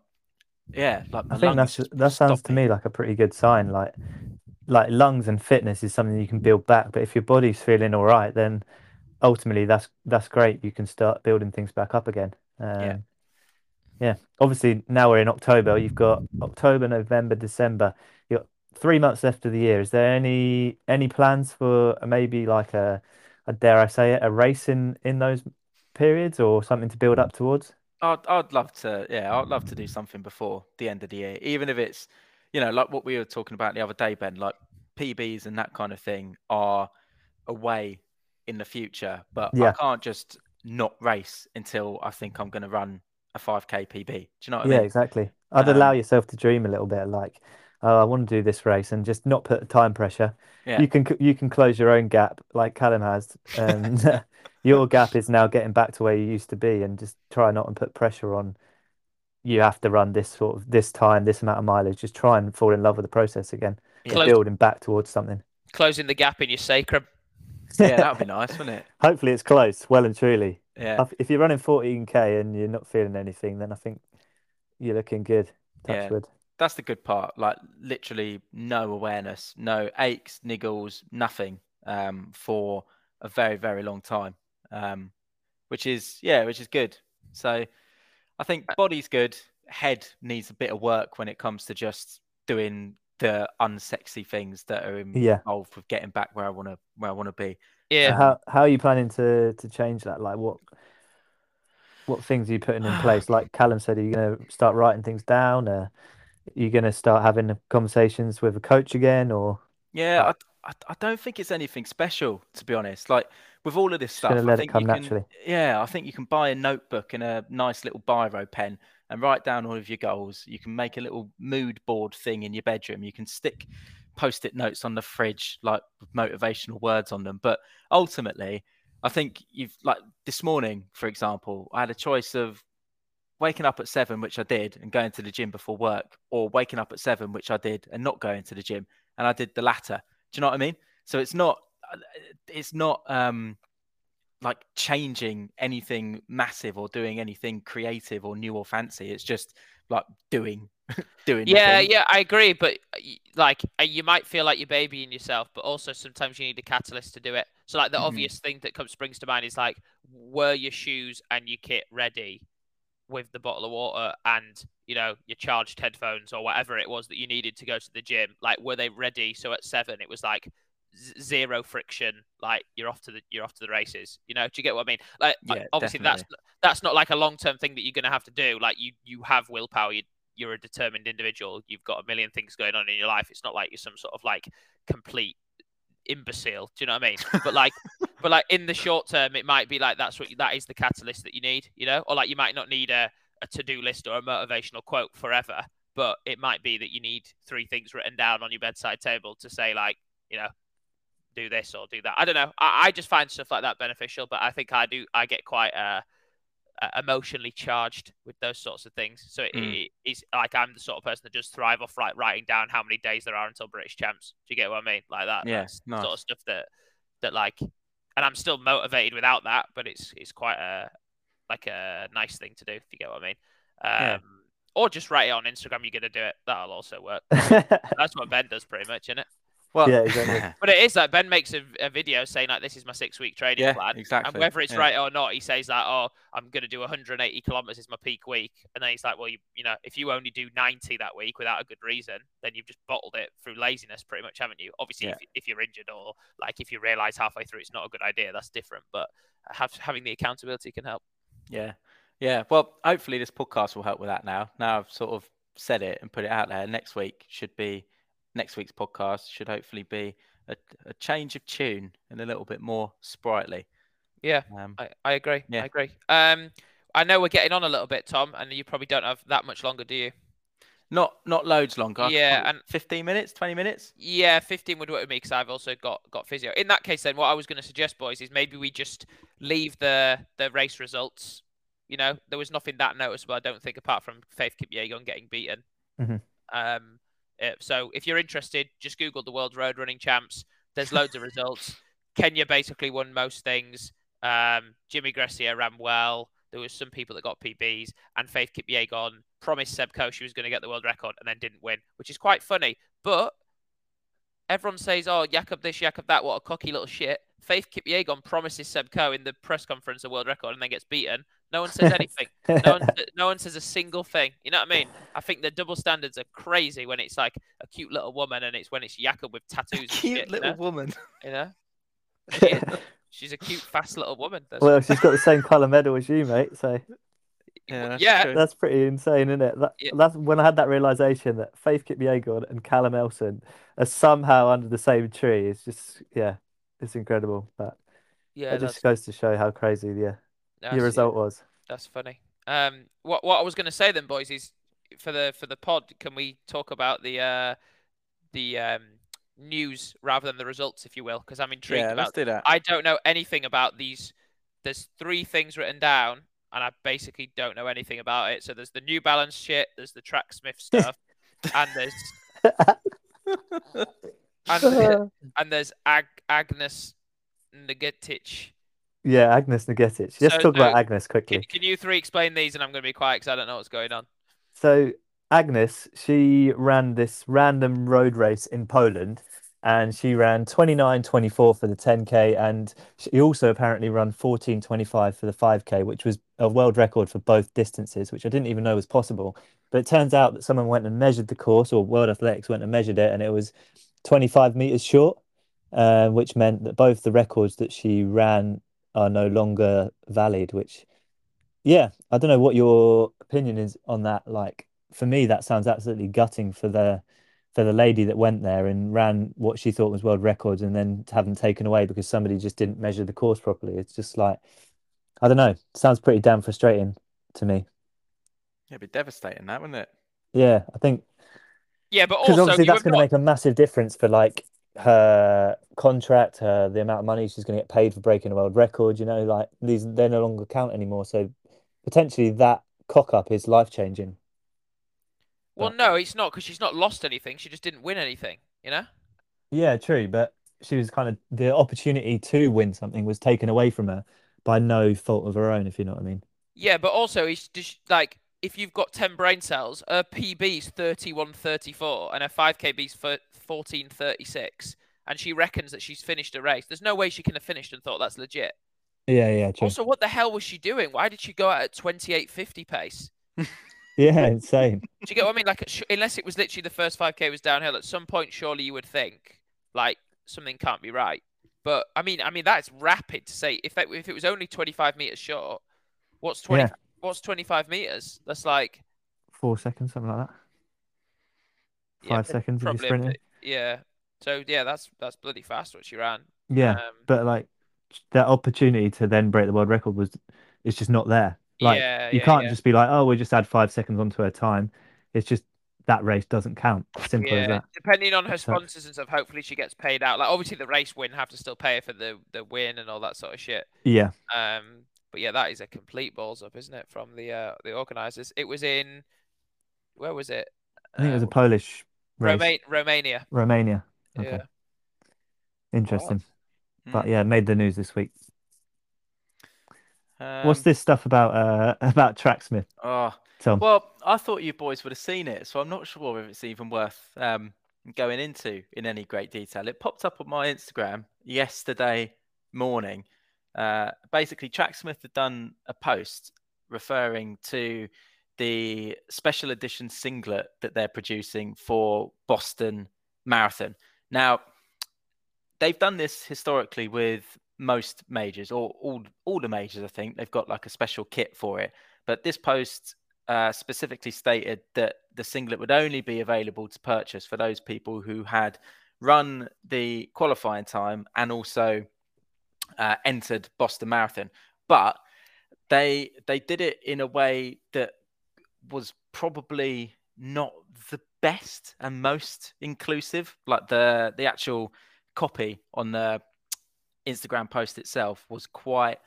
Yeah, like I think that's that sounds to me like a pretty good sign. Like, like lungs and fitness is something you can build back. But if your body's feeling all right, then ultimately that's that's great. You can start building things back up again. Um, yeah. Obviously, now we're in October. You've got October, November, December. You've got three months left of the year. Is there any any plans for maybe like a, a dare I say it, a race in in those periods or something to build up towards? I'd, I'd love to, yeah, I'd love to do something before the end of the year, even if it's, you know, like what we were talking about the other day, Ben, like PBs and that kind of thing are a way in the future, but I can't just not race until I think I'm going to run a 5k PB. Do you know what I Yeah, mean? Yeah, exactly. I'd allow Um, yourself to dream a little bit, like, oh, I want to do this race, and just not put time pressure. Yeah. You can you can close your own gap, like Callum has, and [LAUGHS] [LAUGHS] your gap is now getting back to where you used to be, and just try not and put pressure on. You have to run this sort of this time, this amount of mileage. Just try and fall in love with the process again, Yeah. Close- building back towards something. Closing the gap in your sacrum. [LAUGHS] yeah, that would be nice, wouldn't it? Hopefully, it's close, well and truly. Yeah. If- If you're running 14k and you're not feeling anything, then I think you're looking good. Yeah. Touch wood. That's the good part. Like literally no awareness, no aches, niggles, nothing um, for a very, very long time. Um, which is yeah, which is good. So I think body's good. Head needs a bit of work when it comes to just doing the unsexy things that are Yeah. involved with getting back where I want to where I want to be. Yeah. So how how are you planning to to change that? Like what what things are you putting in [SIGHS] place? Like Callum said, are you going to start writing things down? Uh, are you going to start having conversations with a coach again, or Yeah, I, I, I don't think it's anything special to be honest. Like with all of this stuff, I think come you can. naturally? Yeah, I think you can buy a notebook and a nice little biro pen and write down all of your goals. You can make a little mood board thing in your bedroom. You can stick post-it notes on the fridge like with motivational words on them. But ultimately, I think you've like this morning, for example, I had a choice of waking up at seven, which I did, and going to the gym before work, or waking up at seven, which I did, and not going to the gym. And I did the latter. Do you know what I mean? So it's not it's not um like changing anything massive or doing anything creative or new or fancy. It's just like doing [LAUGHS] doing Yeah, yeah, I agree. But like, uh, you might feel like you're babying yourself, but also sometimes you need a catalyst to do it. So, like, the Mhm. obvious thing that comes springs to mind is like, were your shoes and your kit ready with the bottle of water and you know your charged headphones or whatever it was that you needed to go to the gym? Like, were they ready? So at seven, it was like z- zero friction. Like, you're off to the you're off to the races. You know, do you get what I mean? Like, Yeah, obviously that's that's not like a long term thing that you're going to have to do. Like, you you have willpower. You you're a determined individual. You've got a million things going on in your life. It's not like you're some sort of like complete imbecile. Do you know what I mean? But like, but like in the short term, it might be like that's what that is the catalyst that you need. You know, or like you might not need a a to do list or a motivational quote forever, but it might be that you need three things written down on your bedside table to say like, you know. Do this or do that. I don't know. I, I just find stuff like that beneficial, but I think I do. I get quite uh, uh, emotionally charged with those sorts of things. So it, Mm. it- it's like I'm the sort of person that just thrive off like writing down how many days there are until British champs. Do you get what I mean? Like that. Yeah, the sort of stuff that that like, and I'm still motivated without that, but it's it's quite a like a nice thing to do if you get what I mean. Um, Yeah. Or just write it on Instagram. You're gonna do it. That'll also work. [LAUGHS] That's what Ben does pretty much, isn't it? Well, Yeah, exactly. [LAUGHS] But it is like Ben makes a, a video saying like this is my six week training Yeah, plan. exactly, And whether it's yeah. right or not, he says that, oh, I'm gonna do 180 kilometers is my peak week. And then he's like, Well, you you know, if you only do 90 that week without a good reason, then you've just bottled it through laziness pretty much, haven't you? Obviously Yeah. if, if you're injured or like if you realise halfway through it's not a good idea, that's different. But have, having the accountability can help. Yeah. Yeah. Well, hopefully this podcast will help with that now. Now I've sort of said it and put it out there. Next week should be next week's podcast should hopefully be a, a change of tune and a little bit more sprightly. Yeah. Um, I, I agree. Yeah. I agree. Um I know we're getting on a little bit, Tom, and you probably don't have that much longer, do you? not not loads longer. Yeah, probably and- 15 minutes, 20 minutes. Yeah, 15 would work with me because I've also got got physio. In that case, then what I was going to suggest, boys, is maybe we just leave the the race results. You know, there was nothing that noticeable, I don't think, apart from Faith Kipyegon getting beaten. Mhm. Um, uh, so if you're interested, just Google the World Road Running Champs. There's loads of results. [LAUGHS] Kenya basically won most things. Um, Jimmy Gressier ran well. There was some people that got PBs, and Faith Kipyegon promised Seb Coe she was going to get the world record and then didn't win, which is quite funny. But everyone says, "Oh, Jakob this, Jakob that, what a cocky little shit." Faith Kipyegon promises Seb Coe in the press conference a world record and then gets beaten. No one says anything. no, one, [LAUGHS] no one says a single thing. You know what I mean? I think the double standards are crazy when it's like a cute little woman and it's when it's Jakob with tattoos and Cute shit. little you know? woman. You know? [LAUGHS] She. She's a cute, fast little woman. Well, she's got the same colour medal as you, mate. So [LAUGHS] Yeah. that's Yeah. that's pretty insane, isn't it? That, Yeah. That's when I had that realization that Faith Kipyegon and Callum Elson are somehow under the same tree. It's just, yeah, it's incredible. But yeah, it just goes to show how crazy the that's, your result was. That's funny. Um, what what I was going to say then, boys, is for the for the pod, can we talk about the uh the um news rather than the results, if you will? Because I'm intrigued Yeah, about. let's do that. I don't know anything about these. There's three things written down, and I basically don't know anything about it. So there's the New Balance shit, there's the Tracksmith [LAUGHS] stuff, and there's [LAUGHS] and, and there's Ag- Agnes Ngetich. Yeah, Agnes Ngetich. Let's So- talk about Agnes quickly. Can, can you three explain these? And I'm going to be quiet because I don't know what's going on. So Agnes, she ran this random road race in Poland and she ran 29.24 for the 10K and she also apparently ran 14.25 for the 5K, which was a world record for both distances, which I didn't even know was possible. But it turns out that someone went and measured the course or World Athletics went and measured it and it was 25 meters short. uh, which meant that both the records that she ran are no longer valid. Which, yeah, I don't know what your opinion is on that. Like for me, that sounds absolutely gutting for the for the lady that went there and ran what she thought was world records and then have them taken away because somebody just didn't measure the course properly. It's just like I don't know. Sounds pretty damn frustrating to me. Yeah, it'd be devastating, that wouldn't it? Yeah, I think Yeah, but because also obviously that's going to make a massive difference for like her contract, her the amount of money she's going to get paid for breaking a world record. You know, like these they no longer count anymore. So potentially that cock up is life changing. Well, but- no, it's not because she's not lost anything. She just didn't win anything. You know. Yeah, true, but she was kind of the opportunity to win something was taken away from her by no fault of her own, if you know what I mean. Yeah, but also it's just like if you've got ten brain cells, her PB's thirty one thirty four and her five KB's fourteen thirty six, and she reckons that she's finished a race. There's no way she can have finished and thought that's legit. Yeah, yeah, true. Also, what the hell was she doing? Why did she go out at twenty eight fifty pace? [LAUGHS] Yeah, insane. Do you get what I mean? Like, unless it was literally the first 5k was downhill, at some point, surely you would think like something can't be right. But I mean, I mean that's rapid to say. If that, if it was only 25 meters short, what's 20? Yeah. What's 25 meters? That's like Four seconds, something like that. Five prob- seconds if you're sprinting. yeah. So yeah, that's that's bloody fast what she ran. Yeah, Um, but like that opportunity to then break the world record was it's just not there. Like yeah, you yeah, can't yeah. just be like, oh, we just add five seconds onto her time. It's just that race doesn't count. Simple as that. depending on her sponsors and stuff, hopefully she gets paid out. Like obviously the race win have to still pay her for the the win and all that sort of shit. Yeah. Um, but yeah, that is a complete balls up, isn't it, from the uh, the organisers? It was in where was it? I think it was a Uh, Polish race. Roma- Romania. Romania. Okay. Yeah. Interesting. But Mm. yeah, made the news this week. What's Um, this stuff about uh [LAUGHS] about Tracksmith, Oh, Tom? well, I thought you boys would have seen it, so I'm not sure if it's even worth um, going into in any great detail. It popped up on my Instagram yesterday morning. Uh, basically, Tracksmith had done a post referring to the special edition singlet that they're producing for Boston Marathon. Now, they've done this historically with most majors or all all the majors. I think they've got like a special kit for it. But this post uh, specifically stated that the singlet would only be available to purchase for those people who had run the qualifying time and also uh, entered Boston Marathon. But they they did it in a way that was probably not the best and most inclusive. Like the the actual copy on the Instagram post itself was quite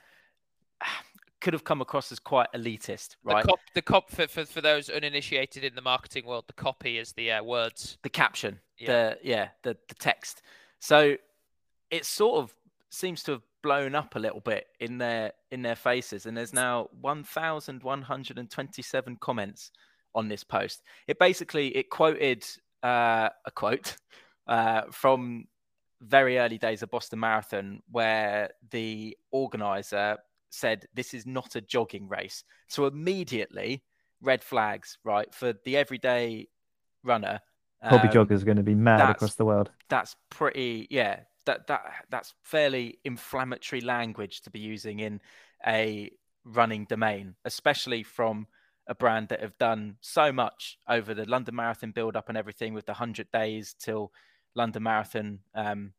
could have come across as quite elitist, right? The cop, the cop for, for for those uninitiated in the marketing world, the copy is the uh, words. the caption, Yeah. the yeah, the the text. So it sort of seems to have blown up a little bit in their in their faces, and there's now 1,127 comments on this post. It basically it quoted uh, a quote uh, from very early days of Boston Marathon, where the organizer said, "This is not a jogging race." So immediately, red flags, right, for the everyday runner. Hobby um, joggers are going to be mad across the world. that's pretty yeah that that that's fairly inflammatory language to be using in a running domain especially from a brand that have done so much over the london marathon build up and everything with the 100 days till london marathon um,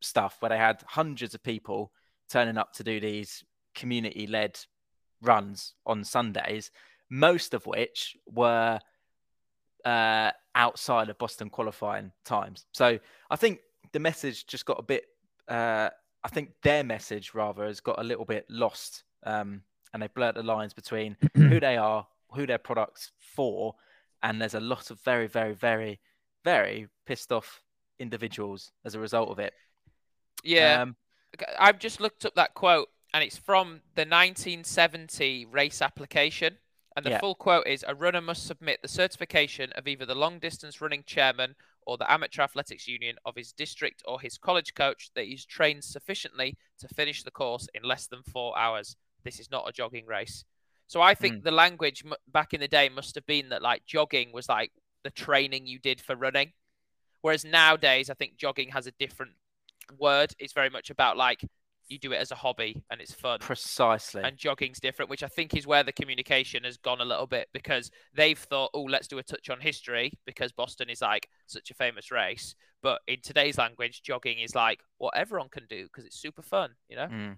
stuff where they had hundreds of people turning up to do these community led runs on sundays most of which were uh, outside of Boston qualifying times. So I think the message just got a bit. Uh, I think their message rather has got a little bit lost, um, and they blurred the lines between [CLEARS THROAT] who they are, who their products for, and there's a lot of very, very, very, very pissed off individuals as a result of it. Yeah, Um, I've just looked up that quote, and it's from the 1970 race application. And the Yeah. full quote is A runner must submit the certification of either the long distance running chairman or the amateur athletics union of his district or his college coach that he's trained sufficiently to finish the course in less than four hours. This is not a jogging race. So I think hmm. the language back in the day must have been that like jogging was like the training you did for running. Whereas nowadays, I think jogging has a different word. It's very much about like you do it as a hobby and it's fun. Precisely. And jogging's different, which I think is where the communication has gone a little bit because they've thought, oh, let's do a touch on history because Boston is like such a famous race. But in today's language, jogging is like what everyone can do because it's super fun, you know? Mm.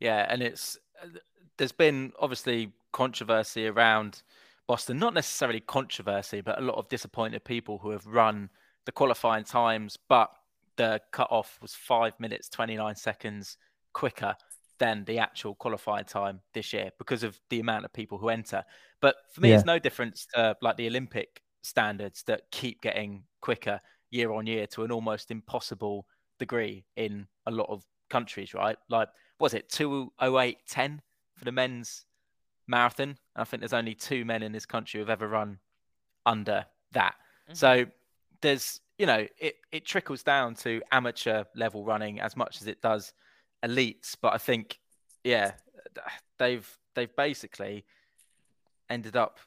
Yeah, and it's uh, there's been obviously controversy around Boston, not necessarily controversy, but a lot of disappointed people who have run the qualifying times, but the cutoff was five minutes, 29 seconds quicker than the actual qualifying time this year because of the amount of people who enter. But for me, Yeah. it's no difference to like the Olympic standards that keep getting quicker year on year to an almost impossible degree in a lot of countries, right? Like, was it 208.10 for the men's marathon? I think there's only two men in this country who've ever run under that. Mhm. So there's, you know, it, it trickles down to amateur level running as much as it does elites. But I think, yeah, they've they've basically ended up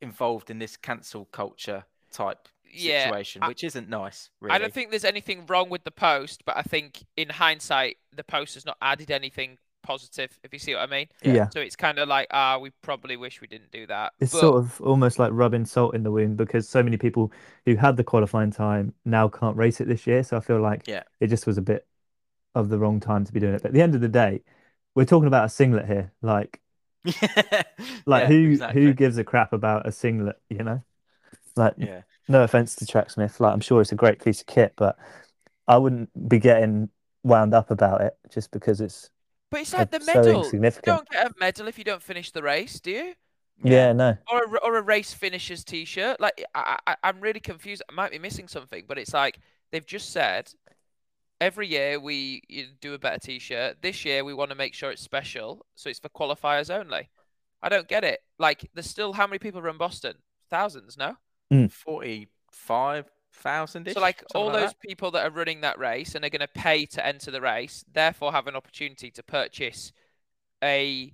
involved in this cancel culture type Yeah, situation, I- which isn't nice. Really. I don't think there's anything wrong with the post, but I think in hindsight, the post has not added anything positive, if you see what I mean. Yeah. Yeah. So it's kind of like, ah, we probably wish we didn't do that. It's But- sort of almost like rubbing salt in the wound because so many people who had the qualifying time now can't race it this year. So I feel like Yeah. it just was a bit of the wrong time to be doing it. But at the end of the day, we're talking about a singlet here. Like, [LAUGHS] like Yeah, who exactly. who gives a crap about a singlet, you know? Like, Yeah. no offense to Tracksmith, like I'm sure it's a great piece of kit, but I wouldn't be getting wound up about it just because it's But it's like the so medal. You don't get a medal if you don't finish the race, do you? Yeah, no. Or a, or a race finishers T-shirt. Like I, I, I'm really confused. I might be missing something, but it's like they've just said every year we do a better T-shirt. This year we want to make sure it's special, so it's for qualifiers only. I don't get it. Like there's still how many people run Boston? Thousands, no? Mm. Forty-five thousand. So like all those people that are running that race and are going to pay to enter the race, therefore have an opportunity to purchase a,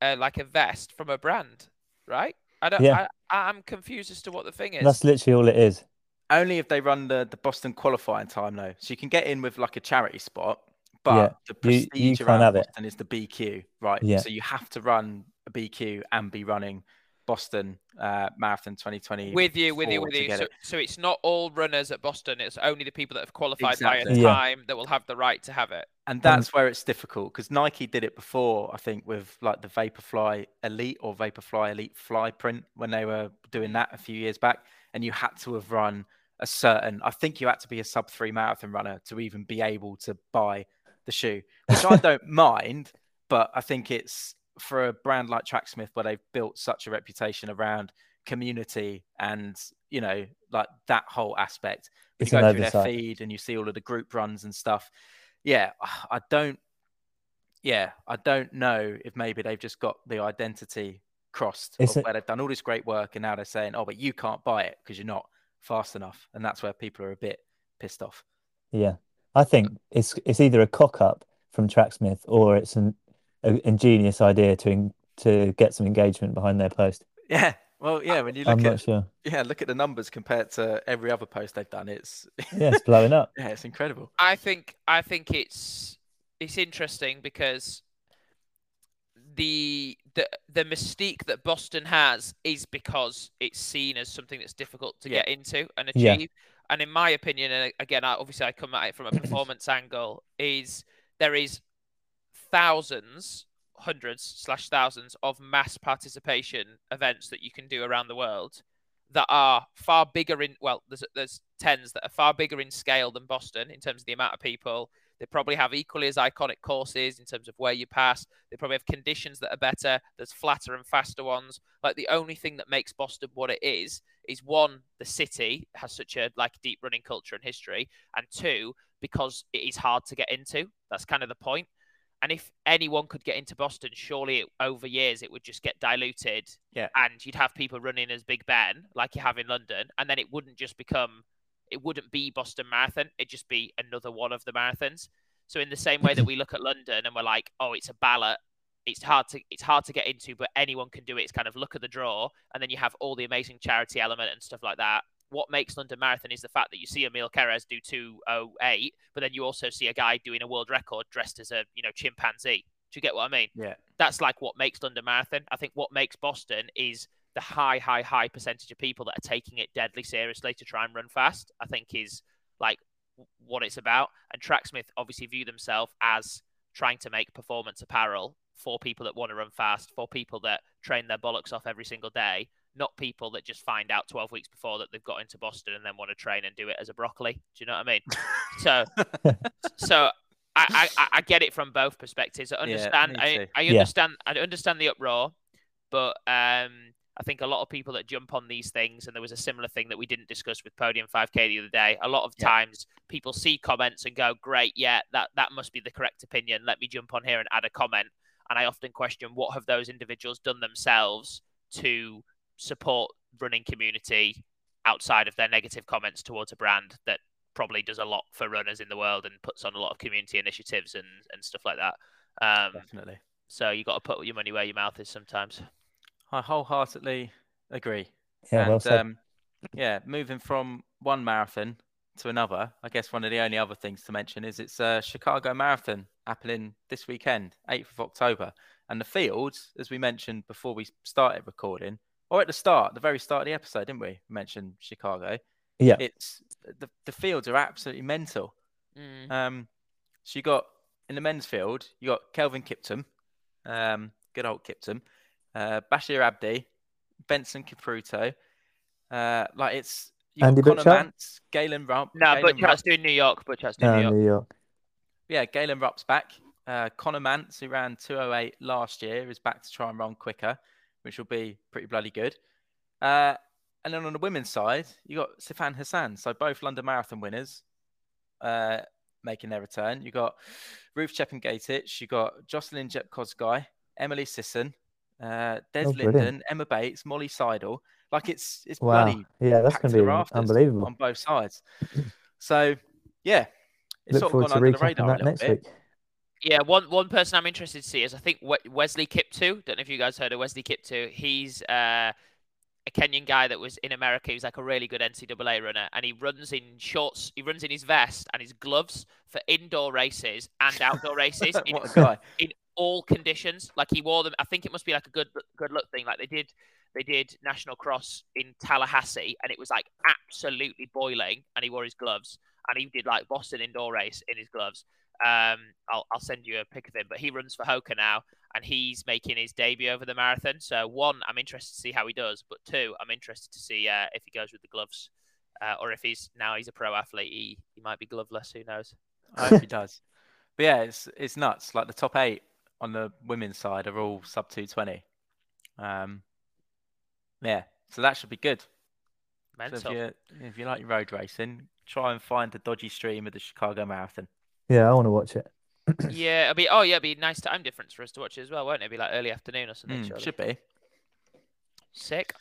a like a vest from a brand, right? I don't. Yeah. I, I'm confused as to what the thing is. That's literally all it is. Only if they run the, the Boston qualifying time though. So you can get in with like a charity spot, but Yeah, the you- you prestige can't around have it. Boston is the BQ, right? Yeah. So you have to run a BQ and be running Boston uh, Marathon 2020. with you, with you, with you. So, it. so it's not all runners at Boston. It's only the people that have qualified by a Exactly. Yeah. time that will have the right to have it. And that's where it's difficult because Nike did it before, I think, with like the Vaporfly Elite or Vaporfly Elite Fly print when they were doing that a few years back. And you had to have run a certain, I think you had to be a sub three marathon runner to even be able to buy the shoe, which I [LAUGHS] don't mind, but I think it's for a brand like Tracksmith where they've built such a reputation around community and, you know, like that whole aspect. When It's you go through their feed and you see all of the group runs and stuff yeah, I don't. Yeah, I don't know if maybe they've just got the identity crossed It's of a- where they've done all this great work and now they're saying, "Oh, but you can't buy it because you're not fast enough," and that's where people are a bit pissed off. Yeah, I think it's it's either a cock up from Tracksmith or it's an a ingenious idea to en- to get some engagement behind their post. Yeah, well, yeah. When you I'm look not at sure. yeah, look at the numbers compared to every other post they've done. It's [LAUGHS] Yeah, it's blowing up. [LAUGHS] yeah, it's incredible. I think I think it's it's interesting because the the the mystique that Boston has is because it's seen as something that's difficult to Yeah. get into and Yeah. achieve. And in my opinion, and again, I, obviously I come at it from a [COUGHS] performance angle, is there is thousands, hundreds slash thousands of mass participation events that you can do around the world that are far bigger in well, there's there's tens that are far bigger in scale than Boston in terms of the amount of people. They probably have equally as iconic courses in terms of where you pass. They probably have conditions that are better. There's flatter and faster ones. Like the only thing that makes Boston what it is is one, the city has such a like deep running culture and history, and two, because it is hard to get into. That's kind of the point. And if anyone could get into Boston, surely it, over years it would just get diluted. Yeah. And you'd have people running as Big Ben, like you have in London, and then it wouldn't just become, it wouldn't be Boston Marathon. It'd just be another one of the marathons. So in the same way that we look at London and we're like, oh, it's a ballot, it's hard to it's hard to get into, but anyone can do it. It's kind of look at the draw, and then you have all the amazing charity element and stuff like that. what makes London Marathon is the fact that you see Emile Cairess do 208, but then you also see a guy doing a world record dressed as a you know chimpanzee. Do you get what I mean? Yeah. That's like what makes London Marathon. I think what makes Boston is the high, high, high percentage of people that are taking it deadly seriously to try and run fast. I think is like what it's about. And Tracksmith obviously view themselves as trying to make performance apparel for people that want to run fast, for people that train their bollocks off every single day, not people that just find out 12 weeks before that they've got into Boston and then want to train and do it as a broccoli. Do you know what I mean? [LAUGHS] so, so I, I, I get it from both perspectives. I understand. me I, too. I Yeah. understand. I understand the uproar, but um, I think a lot of people that jump on these things, and there was a similar thing that we didn't discuss with Podium 5K the other day. A lot of Yeah. times, people see comments and go, "Great, yeah, that that must be the correct opinion. Let me jump on here and add a comment." And I often question what have those individuals done themselves to support running community outside of their negative comments towards a brand that probably does a lot for runners in the world and puts on a lot of community initiatives and, and stuff like that. Um, Definitely. so you got to put your money where your mouth is sometimes. I wholeheartedly agree. Yeah, well said. um, yeah, moving from one marathon to another, I guess one of the only other things to mention is it's a Chicago Marathon happening this weekend, 8th of October. And the fields, as we mentioned before we started recording, or at the start, the very start of the episode, didn't we? Mention Chicago. Yeah. It's the, the fields are absolutely mental. Mm. Um, so you got in the men's field, you got Kelvin Kiptum, um, good old Kiptum, uh, Bashir Abdi, Benson Kipruto. Uh, like it's Andy got Connor Butchart? Mance, Galen Rupp. No, Galen but Chat's Rupp, doing New York. But Chat's doing Uh, New York. New York. yeah, Galen Rupp's back. Uh, Conner Mantz, who ran 208 last year, is back to try and run quicker, which will be pretty bloody good. Uh, and then on the women's side, you got Sifan Hassan. So both London Marathon winners uh, making their return. You got Ruth Chepngetich, you got Joyciline Jepkosgei, Emily Sisson, uh, Des Oh, brilliant. Linden, Emma Bates, Molly Seidel. Like it's it's Wow. bloody Yeah, that's going to to be rafters unbelievable. on both sides. So yeah, it's Look sort of forward gone to under the radar a that little next bit. week. Yeah, one one person I'm interested to see is I think We- Wesley Kiptoo. Don't know if you guys heard of Wesley Kiptoo. He's uh, a Kenyan guy that was in America. He's like a really good NCAA runner, and he runs in shorts. He runs in his vest and his gloves for indoor races and outdoor races [LAUGHS] in, what a guy! in all conditions. Like he wore them. I think it must be like a good good luck thing. Like they did they did National Cross in Tallahassee, and it was like absolutely boiling, and he wore his gloves, and he did like Boston indoor race in his gloves. Um, I'll I'll send you a pic of him, but he runs for Hoka now, and he's making his debut over the marathon. So one, I'm interested to see how he does, but two, I'm interested to see uh, if he goes with the gloves, uh, or if he's now he's a pro athlete, he he might be gloveless. Who knows? I hope he does. But yeah, it's it's nuts. Like the top eight on the women's side are all sub two twenty. Um, yeah, so that should be good. So Mental. if you if you like your road racing, try and find the dodgy stream of the Chicago Marathon. Yeah, I want to watch it. [COUGHS] Yeah, it'll be. Oh, yeah, it'll be nice time difference for us to watch it as well, won't it? It'll be like early afternoon or something. Mm, should be. Sick.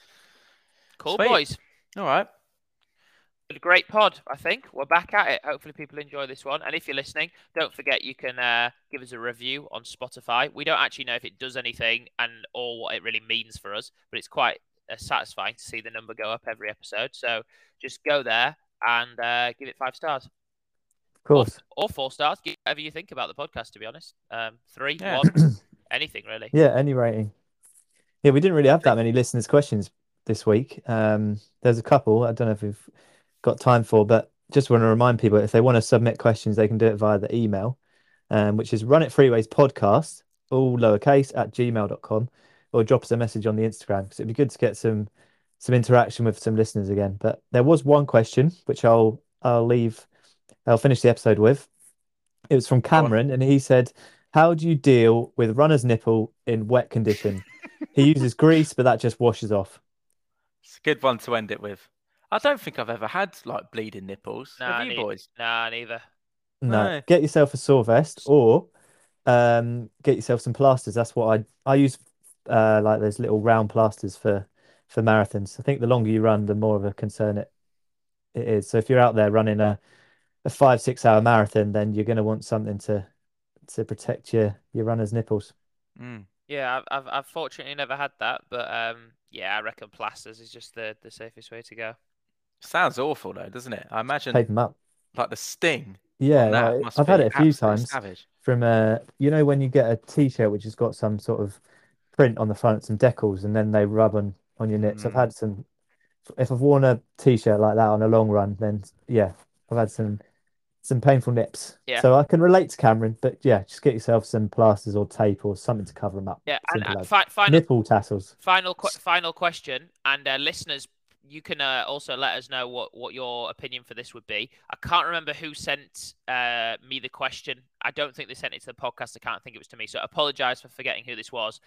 Cool, Sweet. boys. All right. A great pod, I think. We're back at it. Hopefully, people enjoy this one. And if you're listening, don't forget you can uh, give us a review on Spotify. We don't actually know if it does anything and or what it really means for us, but it's quite uh, satisfying to see the number go up every episode. So just go there and uh, give it five stars Of course. or four stars. Give whatever you think about the podcast. To be honest, um, three, Yeah. one, [CLEARS THROAT] anything really. Yeah, any rating. Yeah, we didn't really have that many listeners' questions this week. Um, there's a couple. I don't know if we've got time for, but just want to remind people if they want to submit questions, they can do it via the email, um, which is run it three ways podcast, all lowercase at gmail.com, or drop us a message on the Instagram because it'd be good to get some some interaction with some listeners again. But there was one question which I'll I'll leave I'll finish the episode with. It was from. Cameron, and he said, How do you deal with runner's nipple in wet condition? [LAUGHS] he uses grease, but that just washes off. It's a good one to end it with. I don't think I've ever had like bleeding nipples. No, Have you neither. boys? Nah, neither. No, No. get yourself a sore vest or um, get yourself some plasters. That's what I I use uh, like those little round plasters for for marathons. I think the longer you run, the more of a concern it it is. So if you're out there running a a five six hour marathon, then you're going to want something to to protect your your runner's nipples. Mm. Yeah, I've, I've I've fortunately never had that, but um, yeah, I reckon plasters is just the the safest way to go. Sounds awful though, doesn't it? I imagine Tape them up. like the sting. Yeah, like, I've had it a few times Savage. from uh you know when you get a t-shirt which has got some sort of print on the front, some decals, and then they rub on on your nips. I've Mm. had some. If I've worn a t-shirt like that on a long run, then yeah, I've had some some painful nips. Yeah. So I can relate to Cameron, but yeah, just get yourself some plasters or tape or something to cover them up. Yeah, and Simple uh, fi- final Nipple tassels. final que- final question, and uh, listeners, you can uh, also let us know what what your opinion for this would be. I can't remember who sent uh, me the question. I don't think they sent it to the podcast. I can't think it was to me. So I apologise for forgetting who this was,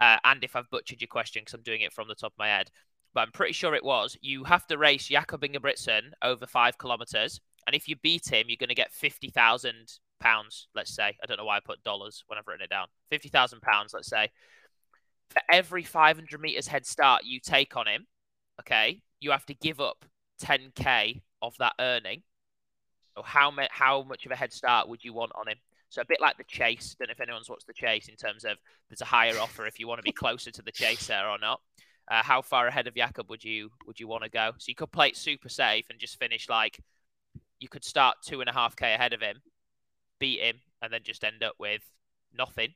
uh, and if I've butchered your question because I'm doing it from the top of my head. But I'm pretty sure it was. You have to race Jakob Ingebrigtsen over five kilometers, and if you beat him, you're going to get fifty thousand pounds. Let's say I don't know why I put dollars when I've written it down. Fifty thousand pounds. Let's say for every 500 meters head start you take on him, okay, you have to give up 10k of that earning. So how how much of a head start would you want on him? So a bit like the chase. Don't know if anyone's watched the chase in terms of there's a higher offer if you want to be closer to the chase there or not. Uh, how far ahead of Jakob would you would you want to go? So you could play it super safe and just finish like you could start two and a half k ahead of him, beat him, and then just end up with nothing.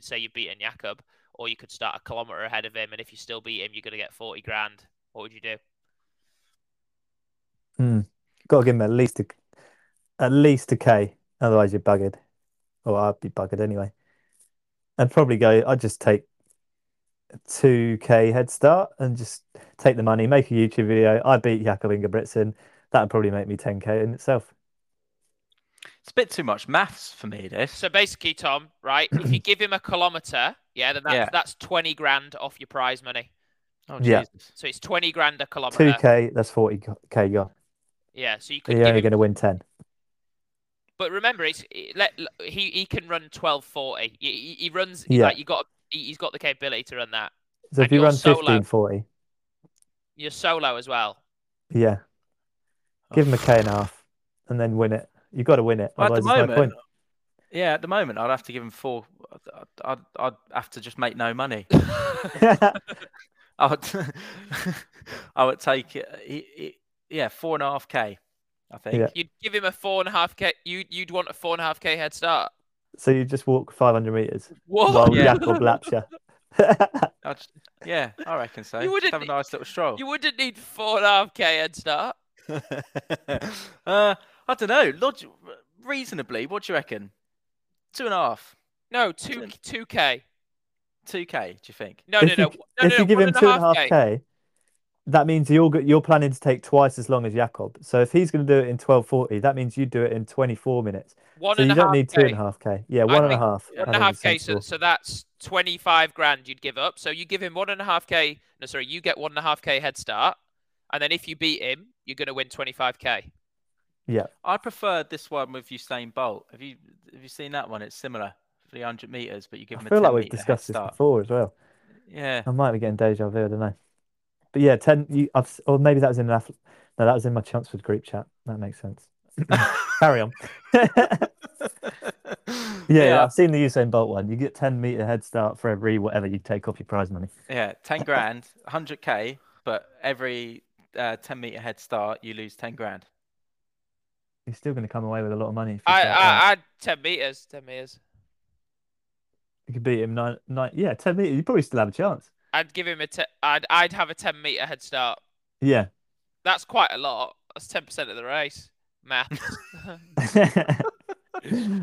Say you've beaten Jakob, or you could start a kilometer ahead of him, and if you still beat him, you're going to get 40 grand. What would you do? Hmm. Got to give him at least a at least a K, otherwise you're buggered. Or I'd be buggered anyway. I'd probably go. I'd just take a two K head start and just take the money, make a YouTube video. I beat Jakob Ingebrigtsen. That'd probably make me 10K in itself. It's a bit too much maths for me. This. So basically, Tom, right? if you [CLEARS THROAT] give him a kilometer, yeah, then that's, Yeah. that's 20 grand off your prize money. Oh Yeah. Jesus. So it's 20 grand a kilometer. 2K, that's 40K gone. Yeah, so you could You're only him, going to win 10. but remember, it's let he he can run 1240. He, he, he runs Yeah. like you got he, he's got the capability to run that. So if And you you're run solo. 1540, You're solo as well. yeah, oh. give him a K and a half and then win it. You've got to win it. Well, at the Otherwise, there's no moment, point. yeah, at the moment, I'd have to give him four. I'd, I'd, I'd have to just make no money. [LAUGHS] [LAUGHS] [LAUGHS] I would, [LAUGHS] I would take it. he- he- Yeah, four and a half k. I think. Yeah. You'd give him a four and a half k. You you'd want a four and a half k head start. so you just walk 500 meters What? while Yeah. Jakob [LAUGHS] laps you. I'd, yeah, I reckon so. You wouldn't have a need- nice little stroll. You wouldn't need four and a half k head start. [LAUGHS] uh, I don't know. Log- reasonably, what do you reckon? Two and a half, No, two two k. two k. Do you think? No, If no, you- no, no, if no, you give him and two a and a half K. K, that means you're you're planning to take twice as long as Jakob. So if he's going to do it in 1240, that means you do it in 24 minutes. One So and you a don't half need two and a K. half K. Yeah, I one and a think half. One I and a think half is k. So, so that's twenty five grand you'd give up. So you give him one and a half k. No, sorry, you get one and a half k head start, and then if you beat him, you're going to win twenty five k. Yeah, I prefer this one with Usain Bolt. Have you have you seen that one? It's similar, 300 meters, but you give I him a feel 10 like we've discussed this before as well. Yeah, I might be getting deja vu. I don't know. But yeah, 10. You, I've, or maybe that was in an ath- No, that was in my Chelmsford group chat. That makes sense. [LAUGHS] Carry on. [LAUGHS] yeah, yeah, I've seen the Usain Bolt one. You get 10 meter head start for every whatever you take off your prize money. yeah, 10 grand, 100k, but every uh, 10 meter head start, you lose 10 grand. You're still going to come away with a lot of money. I, I. I, ten meters, ten meters. You could beat him nine, nine. Yeah, 10 meters. You probably still have a chance. I'd give him a. Te- I'd, I'd have a ten meter head start. Yeah. That's quite a lot. That's ten percent of the race. Maths. [LAUGHS]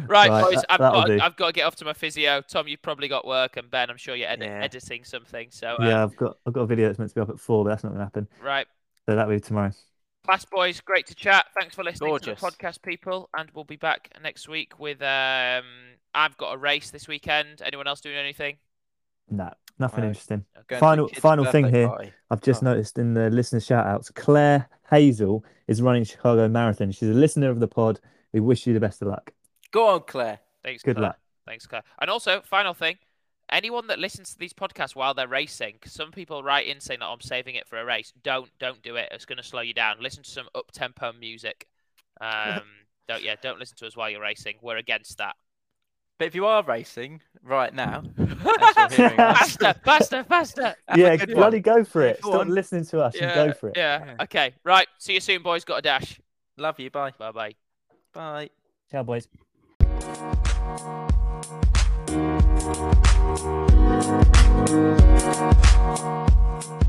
Right, boys, that- I've got, do. I've got to get off to my physio. Tom, you've probably got work, and Ben, I'm sure you're edi- Yeah. editing something. So, uh, Yeah, I've got I've got a video that's meant to be up at four, but that's not going to happen. right, So that'll be tomorrow. Class boys, great to chat. Thanks for listening to the podcast, people, and we'll be back next week with. Um, I've got a race this weekend. Anyone else doing anything? No, nothing No. interesting. Going Final- final thing here. party. I've just Oh. noticed in the listener shout outs, Claire Hazel is running Chicago Marathon. She's a listener of the pod. We wish you the best of luck. Go on, Claire. Thanks, Good Claire. luck. Thanks, Claire. And also, final thing, anyone that listens to these podcasts while they're racing, 'cause some people write in saying that I'm saving it for a race. Don't, don't do it. It's going to slow you down. Listen to some up tempo music. [LAUGHS] Um, don't, yeah, don't listen to us while you're racing. We're against that. But if you are racing right now, [LAUGHS] as you're hearing us, faster, faster, faster. yeah, good one. bloody go for it. Go Stop on. listening to us and go for it. Yeah. Yeah. Okay. Right. See you soon, boys. Got a dash. Love you. Bye. Bye bye. Bye. Ciao, boys. Thank you.